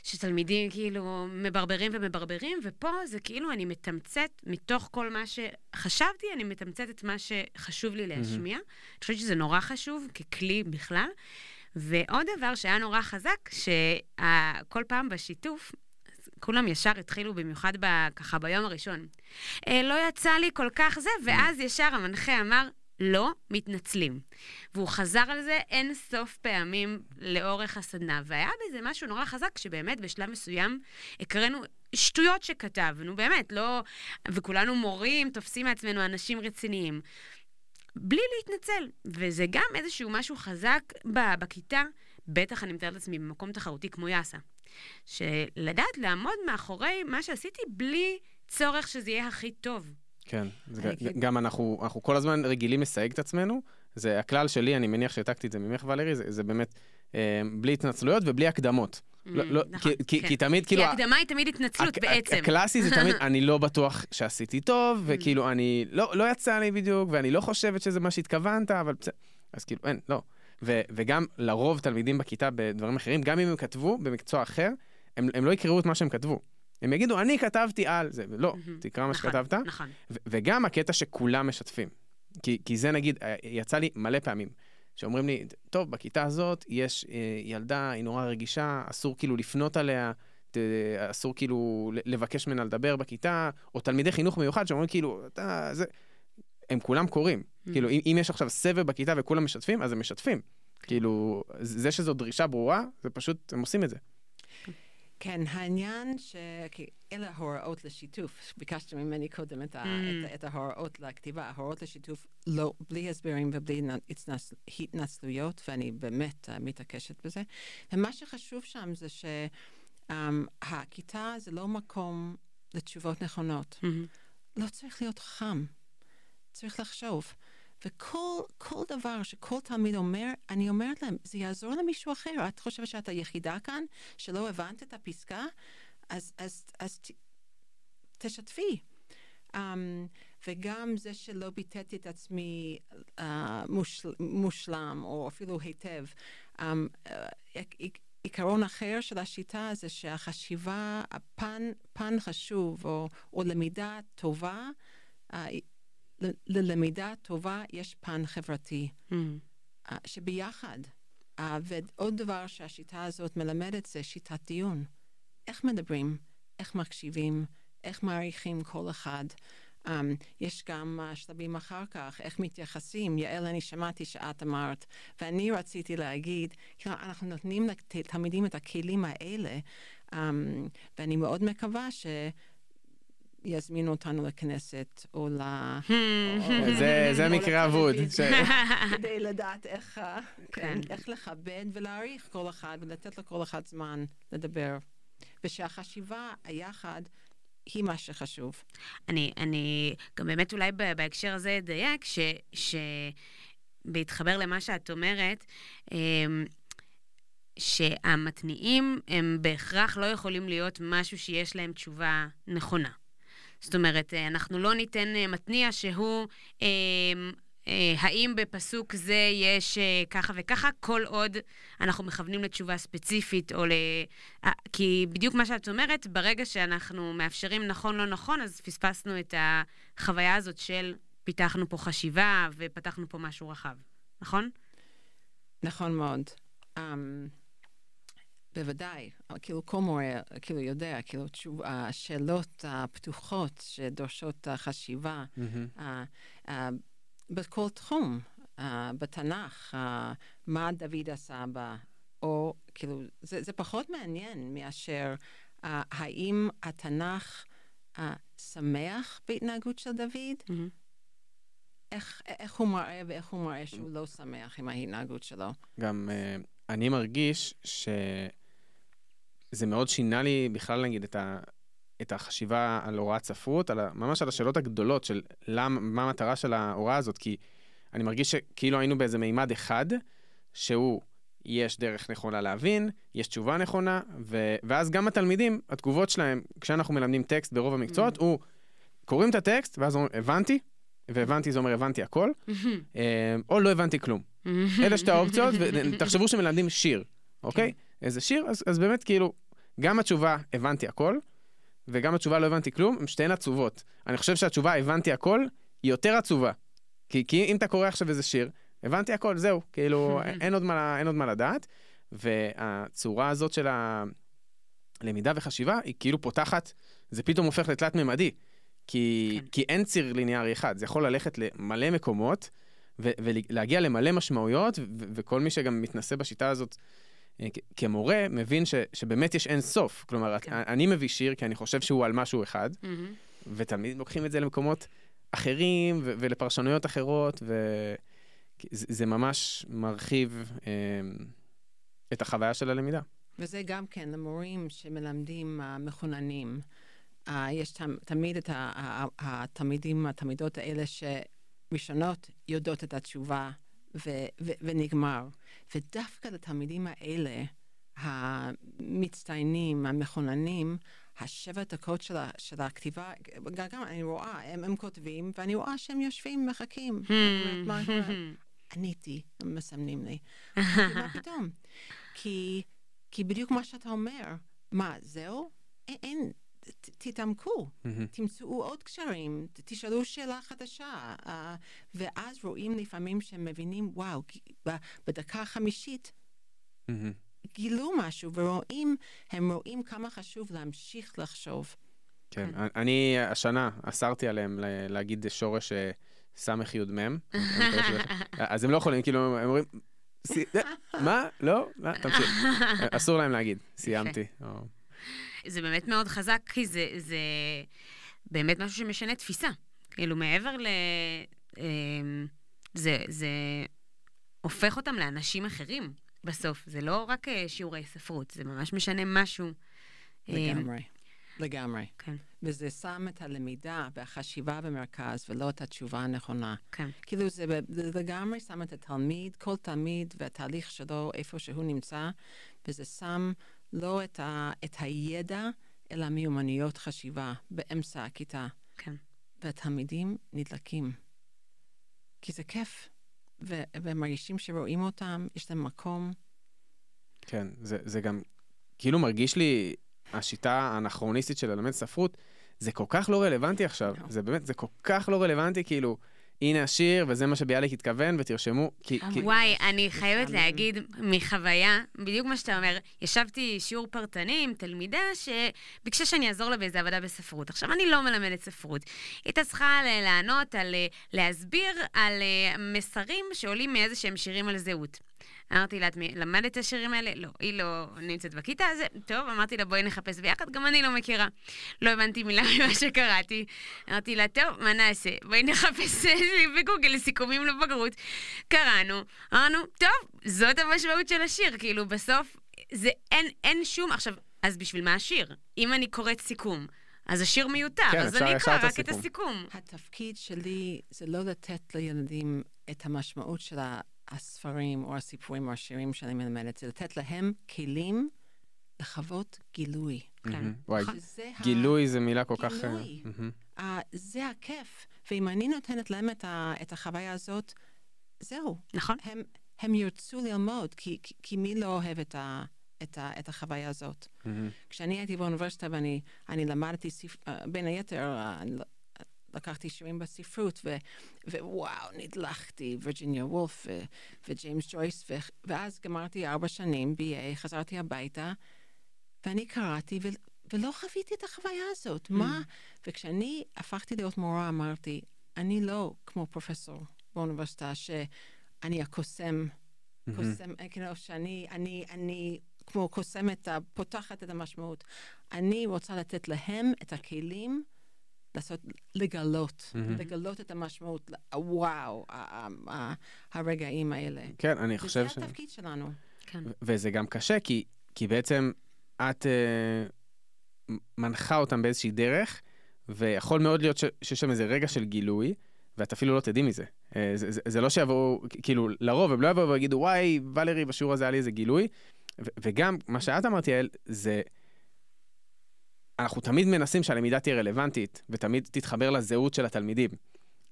שתלמידים כאילו מברברים ומברברים, ופה זה כאילו אני מתמצת, מתוך כל מה שחשבתי, אני מתמצת את מה שחשוב לי להשמיע. Mm-hmm. אני חושבת שזה נורא חשוב ככלי בכלל. ועוד דבר שהיה נורא חזק, שכל פעם בשיתוף, כולם ישר התחילו, במיוחד ב, ככה ביום הראשון. אה, לא יצא לי כל כך זה, ואז ישר המנחה אמר, לא מתנצלים. והוא חזר על זה אין סוף פעמים לאורך הסדנה, והיה בזה משהו נורא חזק, שבאמת בשלב מסוים הקראנו שטויות שכתבנו, באמת, לא... וכולנו מורים, תופסים מעצמנו אנשים רציניים. בלי להתנצל. וזה גם איזשהו משהו חזק בכיתה, בטח אני מתארת לעצמי במקום תחרותי כמו יאסה. שלדעת לעמוד מאחורי מה שעשיתי בלי צורך שזה יהיה הכי טוב. כן, גם אנחנו, אנחנו כל הזמן רגילים לסייג את עצמנו. זה הכלל שלי, אני מניח שהעתקתי את זה ממך, ולרי, זה, זה באמת אה, בלי התנצלויות ובלי הקדמות. לא, לא, נכון, כי, כן. כי תמיד, כאילו... כי הקדמה היא תמיד התנצלות בעצם. הקלאסי זה תמיד, אני לא בטוח שעשיתי טוב, וכאילו, אני, לא, לא יצא לי בדיוק, ואני לא חושבת שזה מה שהתכוונת, אבל בסדר. אז כאילו, אין, לא. ו, וגם לרוב תלמידים בכיתה בדברים אחרים, גם אם הם כתבו במקצוע אחר, הם, הם לא יקראו את מה שהם כתבו. הם יגידו, אני כתבתי על זה, ולא, תקרא מה נכון, שכתבת. נכון. וגם הקטע שכולם משתפים. כי, כי זה נגיד, אה, יצא לי מלא פעמים, שאומרים לי, טוב, בכיתה הזאת יש אה, ילדה, היא נורא רגישה, אסור כאילו לפנות עליה, אסור כאילו לבקש ממנה לדבר בכיתה, או תלמידי חינוך מיוחד שאומרים כאילו, אתה, זה... הם כולם קוראים. Mm. כאילו, אם, אם יש עכשיו סבב בכיתה וכולם משתפים, אז הם משתפים. כאילו, זה שזו דרישה ברורה, זה פשוט, הם עושים את זה. כן, העניין ש... כי אלה ההוראות לשיתוף. ביקשת ממני קודם את, mm. את, את ההוראות לכתיבה. ההוראות לשיתוף לא, בלי הסברים ובלי התנצלויות, ואני באמת uh, מתעקשת בזה. ומה שחשוב שם זה שהכיתה um, זה לא מקום לתשובות נכונות. Mm-hmm. לא צריך להיות חם, צריך לחשוב. וכל דבר שכל תלמיד אומר, אני אומרת להם, זה יעזור למישהו אחר. את חושבת שאת היחידה כאן שלא הבנת את הפסקה? אז, אז, אז ת, תשתפי. Um, וגם זה שלא ביטאתי את עצמי uh, מושל, מושלם, או אפילו היטב. Um, uh, עיקרון אחר של השיטה זה שהחשיבה, הפן פן חשוב, או, או למידה טובה, uh, ללמידה טובה יש פן חברתי, mm. uh, שביחד. Uh, ועוד דבר שהשיטה הזאת מלמדת זה שיטת דיון. איך מדברים, איך מקשיבים, איך מעריכים כל אחד. Um, יש גם uh, שלבים אחר כך, איך מתייחסים. יעל, אני שמעתי שאת אמרת, ואני רציתי להגיד, כאילו, אנחנו נותנים לתלמידים את הכלים האלה, um, ואני מאוד מקווה ש... יזמינו אותנו לכנסת או ל... זה מקרה אבוד. כדי לדעת איך כן, לכבד ולהעריך כל אחד ולתת לכל אחד זמן לדבר. ושהחשיבה, היחד, היא מה שחשוב. אני, אני גם באמת אולי בהקשר הזה אדייק, שבהתחבר למה שאת אומרת, אמ, שהמתניעים הם בהכרח לא יכולים להיות משהו שיש להם תשובה נכונה. זאת אומרת, אה, אנחנו לא ניתן אה, מתניע שהוא... אה, אה, האם בפסוק זה יש ככה וככה, כל עוד אנחנו מכוונים לתשובה ספציפית, או ל... כי בדיוק מה שאת אומרת, ברגע שאנחנו מאפשרים נכון, לא נכון, אז פספסנו את החוויה הזאת של פיתחנו פה חשיבה ופתחנו פה משהו רחב, נכון? נכון מאוד. Um... בוודאי, כאילו כל מורה, כאילו יודע, כאילו תשוב, השאלות הפתוחות שדורשות חשיבה, mm-hmm. uh, uh, בכל תחום, uh, בתנ"ך, uh, מה דוד עשה בה, או כאילו, זה, זה פחות מעניין מאשר uh, האם התנ"ך uh, שמח בהתנהגות של דוד, mm-hmm. איך, איך הוא מראה ואיך הוא מראה שהוא לא שמח עם ההתנהגות שלו. גם uh, אני מרגיש ש... זה מאוד שינה לי בכלל, נגיד, את, ה, את החשיבה על הוראת ספרות, על ה, ממש על השאלות הגדולות של למה, מה המטרה של ההוראה הזאת, כי אני מרגיש שכאילו היינו באיזה מימד אחד, שהוא, יש דרך נכונה להבין, יש תשובה נכונה, ו, ואז גם התלמידים, התגובות שלהם, כשאנחנו מלמדים טקסט ברוב המקצועות, mm-hmm. הוא, קוראים את הטקסט, ואז אומרים, הבנתי, והבנתי זה אומר הבנתי הכל, mm-hmm. או לא הבנתי כלום. Mm-hmm. אלה שתי האופציות, ותחשבו שמלמדים שיר, אוקיי? Okay. איזה שיר, אז, אז באמת כאילו, גם התשובה הבנתי הכל, וגם התשובה לא הבנתי כלום, הן שתיהן עצובות. אני חושב שהתשובה הבנתי הכל, היא יותר עצובה. כי, כי אם אתה קורא עכשיו איזה שיר, הבנתי הכל, זהו, כאילו, אין עוד, מה, אין עוד מה לדעת. והצורה הזאת של הלמידה וחשיבה, היא כאילו פותחת, זה פתאום הופך לתלת-ממדי. כי, כן. כי אין ציר ליניארי אחד, זה יכול ללכת למלא מקומות ו- ולהגיע למלא משמעויות, ו- וכל מי שגם מתנסה בשיטה הזאת כמורה, מבין ש- שבאמת יש אין סוף. כלומר, כן. אני מביא שיר כי אני חושב שהוא על משהו אחד, mm-hmm. ותמיד לוקחים את זה למקומות אחרים ו- ולפרשנויות אחרות, וזה ממש מרחיב אה, את החוויה של הלמידה. וזה גם כן למורים שמלמדים uh, מחוננים. Uh, יש תמיד את התלמידים, התלמידות האלה שראשונות יודעות את התשובה ו- ו- ונגמר. ודווקא לתלמידים האלה, המצטיינים, המכוננים, השבע דקות של, של הכתיבה, גם אני רואה, הם, הם כותבים, ואני רואה שהם יושבים ומחכים. עניתי, הם מסמנים לי. מה פתאום? כי, כי בדיוק מה שאתה אומר, מה, זהו? אין, תתעמקו, תמצאו עוד קשרים, תשאלו שאלה חדשה, uh, ואז רואים לפעמים שהם מבינים, וואו, בדקה החמישית גילו משהו, ורואים, הם רואים כמה חשוב להמשיך לחשוב. כן, אני השנה אסרתי עליהם להגיד שורש אה, ס"י"מ, אז הם לא יכולים, כאילו, הם אומרים, מה? לא? תמשיך. אסור להם להגיד, סיימתי. זה באמת מאוד חזק, כי זה, זה באמת משהו שמשנה תפיסה. כאילו, מעבר ל... אמ, זה, זה הופך אותם לאנשים אחרים בסוף. זה לא רק אה, שיעורי ספרות, זה ממש משנה משהו. לגמרי, לגמרי. כן. וזה שם את הלמידה והחשיבה במרכז, ולא את התשובה הנכונה. כן. כאילו, זה, זה לגמרי שם את התלמיד, כל תלמיד והתהליך שלו, איפה שהוא נמצא, וזה שם לא את, ה, את הידע, אלא מיומנויות חשיבה באמצע הכיתה. כן. והתלמידים נדלקים. כי זה כיף, ו- והם מרגישים שרואים אותם, יש להם מקום. כן, זה, זה גם כאילו מרגיש לי, השיטה האנכרוניסטית של ללמד ספרות, זה כל כך לא רלוונטי עכשיו. לא. זה באמת, זה כל כך לא רלוונטי, כאילו, הנה השיר, וזה מה שביאליק התכוון, ותרשמו, כי... כי... וואי, אני חייבת להגיד מחוויה, בדיוק מה שאתה אומר, ישבתי שיעור פרטני עם תלמידה שביקשה שאני אעזור לה באיזה עבודה בספרות. עכשיו, אני לא מלמדת ספרות. היא הייתה צריכה לענות על, להסביר על אה, מסרים שעולים מאיזה שהם שירים על זהות. אמרתי לה, את למדת את השירים האלה? לא, היא לא נמצאת בכיתה, אז טוב, אמרתי לה, בואי נחפש ביחד, גם אני לא מכירה. לא הבנתי מילה ממה שקראתי. אמרתי לה, טוב, מה נעשה? בואי נחפש בגוגל סיכומים לבגרות. קראנו, אמרנו, טוב, זאת המשמעות של השיר, כאילו, בסוף, זה אין, אין שום, עכשיו, אז בשביל מה השיר? אם אני קוראת סיכום. אז השיר מיותר, כן, אז אני אקרא רק את הסיכום. התפקיד שלי זה לא לתת לילדים את המשמעות של הספרים או הסיפורים או השירים שאני מלמדת, זה לתת להם כלים לחוות גילוי. כן. וואי, גילוי זה מילה כל כך... גילוי. אה, זה הכיף. ואם אני נותנת להם את החוויה הזאת, זהו. נכון. הם ירצו ללמוד, כי מי לא אוהב את ה... את, ה, את החוויה הזאת. Mm-hmm. כשאני הייתי באוניברסיטה ואני למדתי, ספ... uh, בין היתר, uh, לקחתי שירים בספרות, ו, ווואו, נדלכתי, וירג'יניה וולף וג'יימס ג'ויס, ו, ואז גמרתי ארבע שנים BA, חזרתי הביתה, ואני קראתי, ו, ולא חוויתי את החוויה הזאת. Mm. מה? וכשאני הפכתי להיות מורה, אמרתי, אני לא כמו פרופסור באוניברסיטה, שאני הקוסם, mm-hmm. קוסם, כאילו, שאני, אני, אני כמו קוסמת, פותחת את המשמעות. אני רוצה לתת להם את הכלים לעשות, לגלות, mm-hmm. לגלות את המשמעות, וואו, הרגעים האלה. כן, אני חושב ש... וזה התפקיד שלנו. כן. וזה גם קשה, כי, כי בעצם את uh, מנחה אותם באיזושהי דרך, ויכול מאוד להיות שיש שם איזה רגע של גילוי, ואת אפילו לא תדעי מזה. Uh, זה, זה, זה לא שיבואו, כאילו, לרוב הם לא יבואו ויגידו, וואי, ולרי, בשיעור הזה היה לי איזה גילוי. ו- וגם, מה שאת אמרת, יעל, זה... אנחנו תמיד מנסים שהלמידה תהיה רלוונטית, ותמיד תתחבר לזהות של התלמידים.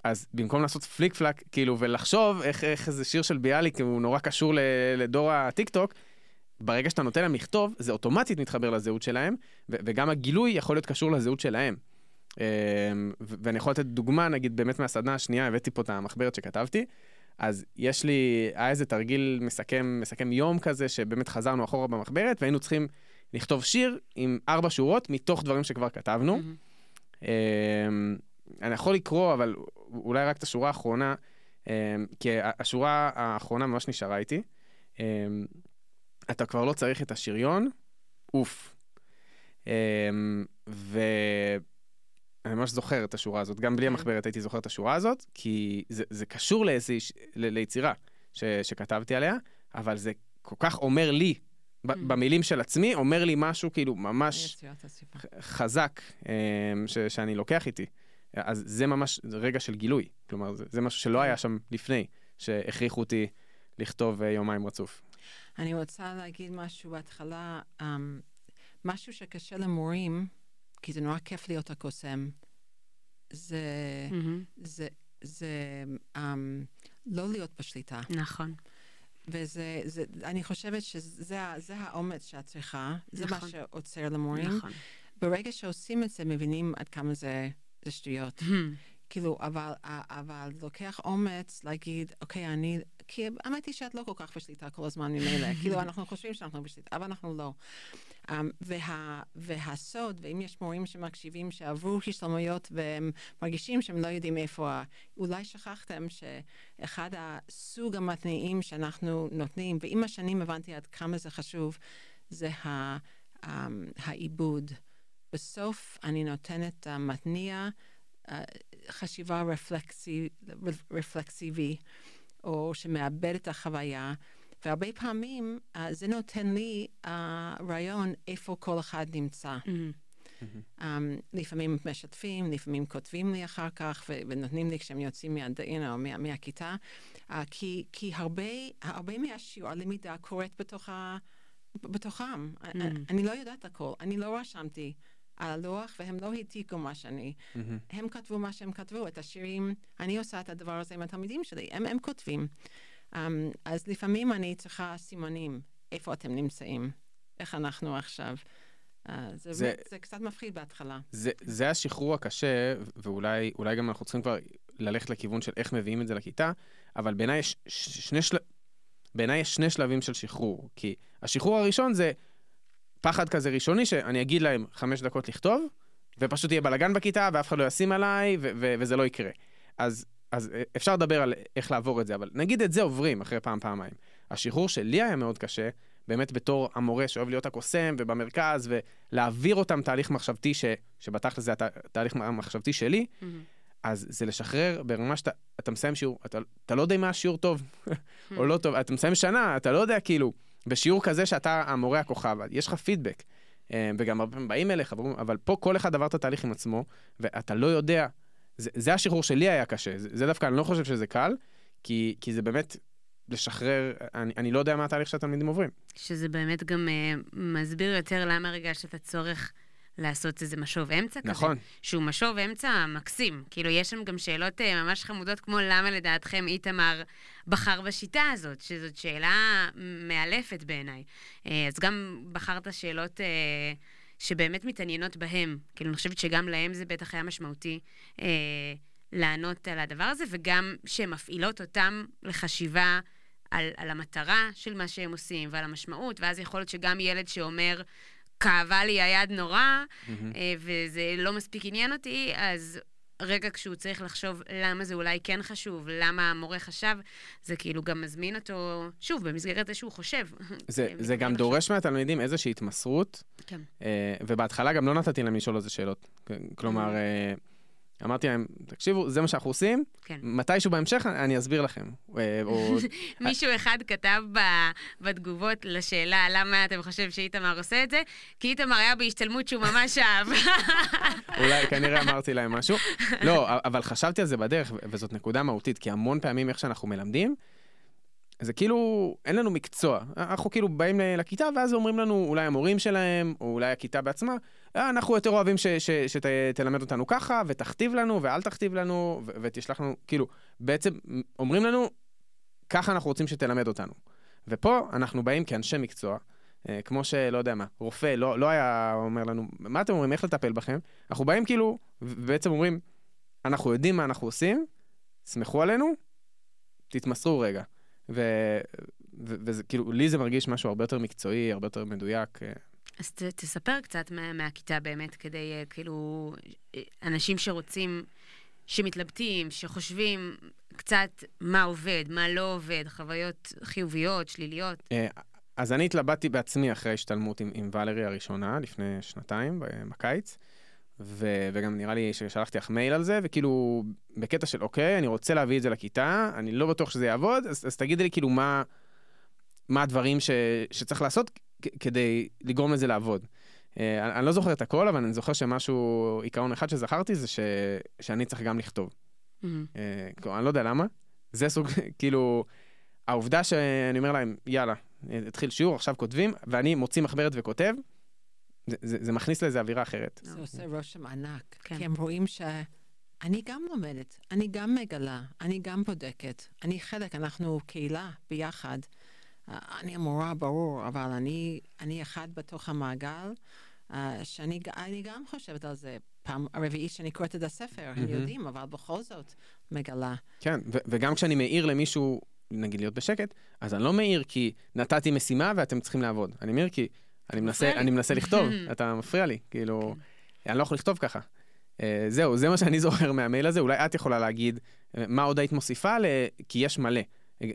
אז במקום לעשות פליק פלאק, כאילו, ולחשוב איך, איך איזה שיר של ביאליק הוא נורא קשור לדור הטיק טוק, ברגע שאתה נותן להם לכתוב, זה אוטומטית מתחבר לזהות שלהם, וגם הגילוי יכול להיות קשור לזהות שלהם. אמ, ואני יכול לתת דוגמה, נגיד, באמת מהסדנה השנייה, הבאתי פה את המחברת שכתבתי, אז יש לי, היה איזה תרגיל מסכם, מסכם יום כזה, שבאמת חזרנו אחורה במחברת, והיינו צריכים לכתוב שיר עם ארבע שורות מתוך דברים שכבר כתבנו. אמ, אני יכול לקרוא, אבל אולי רק את השורה האחרונה, אמ, כי השורה האחרונה ממש נשארה איתי. אמ, אתה כבר לא צריך את השריון, אוף. ואני ממש זוכר את השורה הזאת, גם בלי כן. המחברת הייתי זוכר את השורה הזאת, כי זה, זה קשור לאיזו, ליצירה ש, שכתבתי עליה, אבל זה כל כך אומר לי. במילים של עצמי, אומר לי משהו כאילו ממש... חזק אמ, ש, שאני לוקח איתי. אז זה ממש רגע של גילוי. כלומר, זה, זה משהו שלא היה שם לפני, שהכריחו אותי לכתוב אה, יומיים רצוף. אני רוצה להגיד משהו בהתחלה, um, משהו שקשה למורים, כי זה נורא כיף להיות הקוסם, זה, מהמם. זה, זה um, לא להיות בשליטה. נכון. וזה, זה, אני חושבת שזה זה האומץ שאת צריכה, זה מה נכון. שעוצר למורים. נכון. ברגע שעושים את זה, מבינים עד כמה זה, זה שטויות. מהמם. כאילו, אבל, אבל לוקח אומץ להגיד, אוקיי, אני... כי האמת היא שאת לא כל כך בשליטה כל הזמן ממילא. כאילו, אנחנו חושבים שאנחנו בשליטה, אבל אנחנו לא. Um, וה, והסוד, ואם יש מורים שמקשיבים שעברו השתלמויות והם מרגישים שהם לא יודעים איפה, אולי שכחתם שאחד הסוג המתניעים שאנחנו נותנים, ועם השנים הבנתי עד כמה זה חשוב, זה ה, um, העיבוד. בסוף אני נותנת uh, מתניע, uh, חשיבה רפלקסי, רפלקסיבי, או שמאבד את החוויה, והרבה פעמים uh, זה נותן לי uh, רעיון איפה כל אחד נמצא. מהמם. Um, לפעמים משתפים, לפעמים כותבים לי אחר כך, ו- ונותנים לי כשהם יוצאים מה, you know, מה, מהכיתה, uh, כי, כי הרבה, הרבה מהשיעור, הלמידה קורית בתוך ה, בתוכם. Mm. אני לא יודעת הכל, אני לא רשמתי הלוח, והם לא העתיקו מה שאני. הם כתבו מה שהם כתבו, את השירים, אני עושה את הדבר הזה עם התלמידים שלי, הם, הם כותבים. Um, אז לפעמים אני צריכה סימנים, איפה אתם נמצאים, איך אנחנו עכשיו. Uh, זה, זה- זה... זה קצת מפחיד בהתחלה. זה, זה השחרור הקשה, ואולי אולי גם אנחנו צריכים כבר ללכת לכיוון של איך מביאים את זה לכיתה, אבל בעיניי יש שני, של... בעיניי יש שני שלבים של שחרור. כי השחרור הראשון זה פחד כזה ראשוני, שאני אגיד להם חמש דקות לכתוב, ופשוט יהיה בלאגן בכיתה, ואף אחד לא ישים עליי, ו- ו- וזה לא יקרה. אז, אז אפשר לדבר על איך לעבור את זה, אבל נגיד את זה עוברים אחרי פעם, פעמיים. השחרור שלי היה מאוד קשה, באמת בתור המורה שאוהב להיות הקוסם ובמרכז, ולהעביר אותם תהליך מחשבתי, ש, שבתכל'ס זה התהליך המחשבתי שלי, מהמם. אז זה לשחרר ברמה שאתה אתה מסיים שיעור, אתה, אתה לא יודע מה השיעור טוב או לא טוב, אתה מסיים שנה, אתה לא יודע כאילו, בשיעור כזה שאתה המורה הכוכב, יש לך פידבק. אה, וגם הרבה פעמים באים אליך, אבל פה כל אחד עבר את התהליך עם עצמו, ואתה לא יודע, זה, זה השחרור שלי היה קשה, זה, זה דווקא, אני לא חושב שזה קל, כי, כי זה באמת לשחרר, אני, אני לא יודע מה התהליך שהתלמידים עוברים. שזה באמת גם uh, מסביר יותר למה הרגשת את הצורך לעשות איזה משוב אמצע כזה. נכון. שהוא משוב אמצע מקסים. כאילו, יש שם גם שאלות uh, ממש חמודות, כמו למה לדעתכם איתמר בחר בשיטה הזאת, שזאת שאלה מאלפת בעיניי. Uh, אז גם בחרת שאלות uh, שבאמת מתעניינות בהם. כאילו, אני חושבת שגם להם זה בטח היה משמעותי. Uh, לענות על הדבר הזה, וגם שהן מפעילות אותם לחשיבה על, על המטרה של מה שהם עושים ועל המשמעות, ואז יכול להיות שגם ילד שאומר, כאבה לי היד נורא, אה, וזה לא מספיק עניין אותי, אז רגע כשהוא צריך לחשוב למה זה אולי כן חשוב, למה המורה חשב, זה כאילו גם מזמין אותו, שוב, במסגרת זה שהוא חושב. זה, זה גם דורש מהתלמידים איזושהי התמסרות, כן. אה, ובהתחלה גם לא נתתי להם לשאול על זה שאלות. כלומר, אמרתי להם, תקשיבו, זה מה שאנחנו עושים, כן. מתישהו בהמשך אני אסביר לכם. אה, או מישהו אחד כתב ב, בתגובות לשאלה למה אתם חושבים שאיתמר עושה את זה, כי איתמר היה בהשתלמות שהוא ממש אהב. אולי כנראה אמרתי להם משהו. לא, אבל חשבתי על זה בדרך, וזאת נקודה מהותית, כי המון פעמים איך שאנחנו מלמדים, זה כאילו, אין לנו מקצוע. אנחנו כאילו באים לכיתה, ואז אומרים לנו, אולי המורים שלהם, או אולי הכיתה בעצמה, "אה, אנחנו יותר אוהבים שתלמד אותנו ככה, ותכתיב לנו, ואל תכתיב לנו, ותשלח לנו, כאילו, בעצם אומרים לנו, ככה אנחנו רוצים שתלמד אותנו. ופה אנחנו באים כאנשי מקצוע, אה, כמו שלא יודע מה, רופא לא, לא היה אומר לנו, מה אתם אומרים, איך לטפל בכם? אנחנו באים כאילו, ובעצם אומרים, אנחנו יודעים מה אנחנו עושים, סמכו עלינו, תתמסרו רגע. וזה כאילו, לי זה מרגיש משהו הרבה יותר מקצועי, הרבה יותר מדויק. אה. אז ת, תספר קצת מה, מהכיתה באמת, כדי אה, כאילו, אנשים שרוצים, שמתלבטים, שחושבים קצת מה עובד, מה לא עובד, חוויות חיוביות, שליליות. אז אני התלבטתי בעצמי אחרי ההשתלמות עם, עם ולרי הראשונה, לפני שנתיים, בקיץ, ו, וגם נראה לי ששלחתי לך מייל על זה, וכאילו, בקטע של אוקיי, אני רוצה להביא את זה לכיתה, אני לא בטוח שזה יעבוד, אז, אז תגידי לי כאילו מה, מה הדברים ש, שצריך לעשות כדי לגרום לזה לעבוד. Uh, אני, אני לא זוכר את הכל, אבל אני זוכר שמשהו, עיקרון אחד שזכרתי זה ש, שאני צריך גם לכתוב. Mm-hmm. Uh, אני לא יודע למה, זה סוג, כאילו, העובדה שאני אומר להם, יאללה, התחיל שיעור, עכשיו כותבים, ואני מוציא מחברת וכותב, זה, זה, זה מכניס לזה אווירה אחרת. זה עושה רושם ענק, כן. כי הם רואים שאני גם לומדת, אני גם מגלה, אני גם בודקת, אני חלק, אנחנו קהילה ביחד. אני המורה, ברור, אבל אני, אני אחד בתוך המעגל, uh, שאני גם חושבת על זה. פעם הרביעית שאני קוראת את הספר, mm-hmm. הם יודעים, אבל בכל זאת מגלה. כן, ו- וגם כשאני מעיר למישהו נגיד להיות בשקט, אז אני לא מעיר כי נתתי משימה ואתם צריכים לעבוד. אני מעיר כי אני מנסה, אני מנסה לכתוב, אתה מפריע לי, כאילו, כן. אני לא יכול לכתוב ככה. Uh, זהו, זה מה שאני זוכר מהמייל הזה, אולי את יכולה להגיד uh, מה עוד היית מוסיפה, ל... כי יש מלא.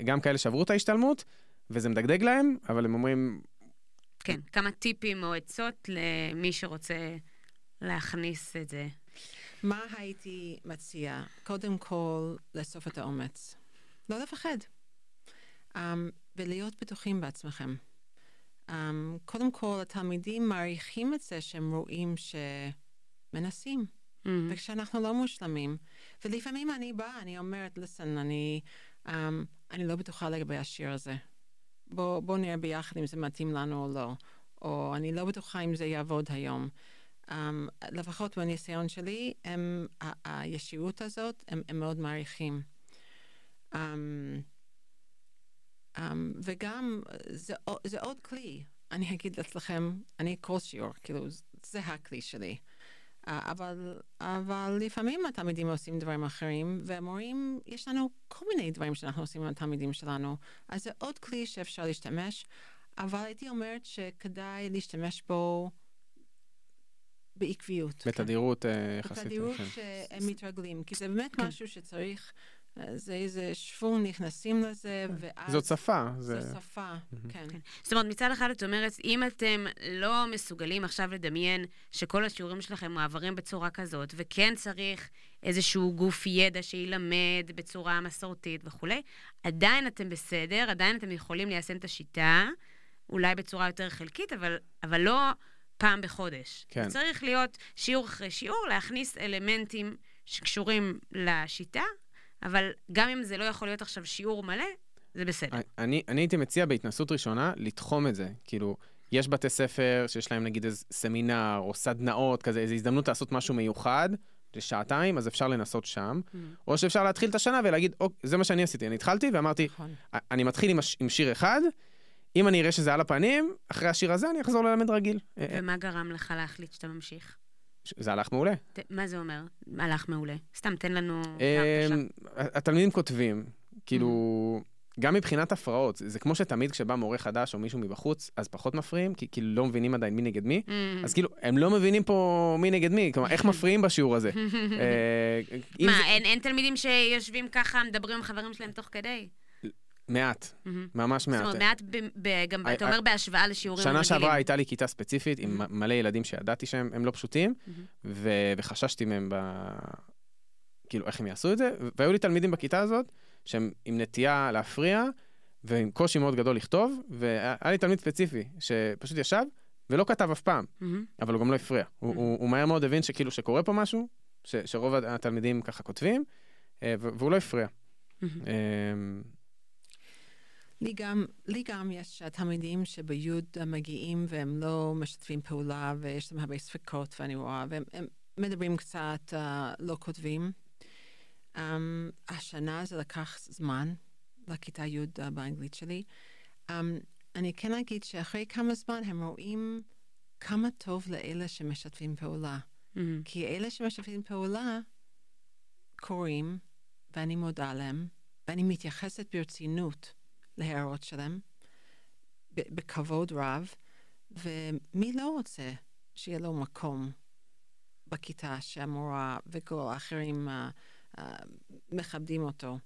גם כאלה שעברו את ההשתלמות, וזה מדגדג להם, אבל הם אומרים... כן, כמה טיפים או עצות למי שרוצה להכניס את זה. מה הייתי מציעה? קודם כל, לאסוף את האומץ. לא לפחד. um, ולהיות בטוחים בעצמכם. Um, קודם כל, התלמידים מעריכים את זה שהם רואים שמנסים. Mm-hmm. וכשאנחנו לא מושלמים, ולפעמים אני באה, אני אומרת, לסן, אני, um, אני לא בטוחה לגבי השיר הזה. בוא, בוא נראה ביחד אם זה מתאים לנו או לא. או אני לא בטוחה אם זה יעבוד היום. Um, לפחות בניסיון שלי, הם, ה- הישירות הזאת, הם, הם מאוד מעריכים. Um, Um, וגם, זה, זה עוד כלי. אני אגיד אצלכם, אני כל שיעור, כאילו, זה הכלי שלי. Uh, אבל, אבל לפעמים התלמידים עושים דברים אחרים, והמורים, יש לנו כל מיני דברים שאנחנו עושים עם התלמידים שלנו. אז זה עוד כלי שאפשר להשתמש, אבל הייתי אומרת שכדאי להשתמש בו בעקביות. בתדירות כן. יחסית. בתדירות כן. שהם מתרגלים, כי זה באמת כן. משהו שצריך זה איזה שוונג, נכנסים לזה, כן. ואז... זאת שפה. זה... זו שפה, כן. כן. זאת אומרת, מצד אחד את אומרת, אם אתם לא מסוגלים עכשיו לדמיין שכל השיעורים שלכם מועברים בצורה כזאת, וכן צריך איזשהו גוף ידע שילמד בצורה מסורתית וכולי, עדיין אתם בסדר, עדיין אתם יכולים ליישם את השיטה, אולי בצורה יותר חלקית, אבל, אבל לא פעם בחודש. כן. צריך להיות שיעור אחרי שיעור, להכניס אלמנטים שקשורים לשיטה, אבל גם אם זה לא יכול להיות עכשיו שיעור מלא, זה בסדר. אני, אני הייתי מציע בהתנסות ראשונה לתחום את זה. כאילו, יש בתי ספר שיש להם נגיד איזה סמינר או סדנאות, כזה, איזו הזדמנות לעשות משהו מיוחד, לשעתיים, אז אפשר לנסות שם. Mm. או שאפשר להתחיל את השנה ולהגיד, אוקיי, זה מה שאני עשיתי. אני התחלתי ואמרתי, נכון. אני מתחיל עם, הש, עם שיר אחד, אם אני אראה שזה על הפנים, אחרי השיר הזה אני אחזור ללמד רגיל. ומה גרם לך להחליט שאתה ממשיך? זה הלך מעולה. מה זה אומר? הלך מעולה. סתם, תן לנו... אמ, התלמידים כותבים, כאילו, גם מבחינת הפרעות, זה כמו שתמיד כשבא מורה חדש או מישהו מבחוץ, אז פחות מפריעים, כי כאילו לא מבינים עדיין מי נגד מי, mm. אז כאילו, הם לא מבינים פה מי נגד מי, כלומר, איך מפריעים בשיעור הזה. אה, מה, אין תלמידים שיושבים ככה, מדברים עם חברים שלהם תוך כדי? מעט, mm-hmm. ממש מעט. זאת אומרת, מעט, ב- גם, I, אתה אומר בהשוואה לשיעורים רגילים. שנה שעברה הייתה לי כיתה ספציפית עם mm-hmm. מלא ילדים שידעתי שהם לא פשוטים, mm-hmm. ו- וחששתי מהם ב... כאילו, איך הם יעשו את זה, והיו לי תלמידים בכיתה הזאת, שהם עם נטייה להפריע, ועם קושי מאוד גדול לכתוב, והיה לי תלמיד ספציפי, שפשוט ישב ולא כתב אף פעם, mm-hmm. אבל הוא גם לא הפריע. Mm-hmm. הוא, הוא, הוא מהר מאוד הבין שכאילו שקורה פה משהו, ש- שרוב התלמידים ככה כותבים, אה, והוא לא הפריע. Mm-hmm. לי גם, לי גם יש תלמידים שביוד מגיעים והם לא משתפים פעולה ויש להם הרבה ספקות ואני רואה, והם מדברים קצת, uh, לא כותבים. Um, השנה זה לקח זמן לכיתה י' uh, באנגלית שלי. Um, אני כן אגיד שאחרי כמה זמן הם רואים כמה טוב לאלה שמשתפים פעולה. Mm. כי אלה שמשתפים פעולה קוראים, ואני מודה להם, ואני מתייחסת ברצינות להערות שלהם, בכבוד רב, ומי לא רוצה שיהיה לו מקום בכיתה שהמורה וכל האחרים uh, uh, מכבדים אותו.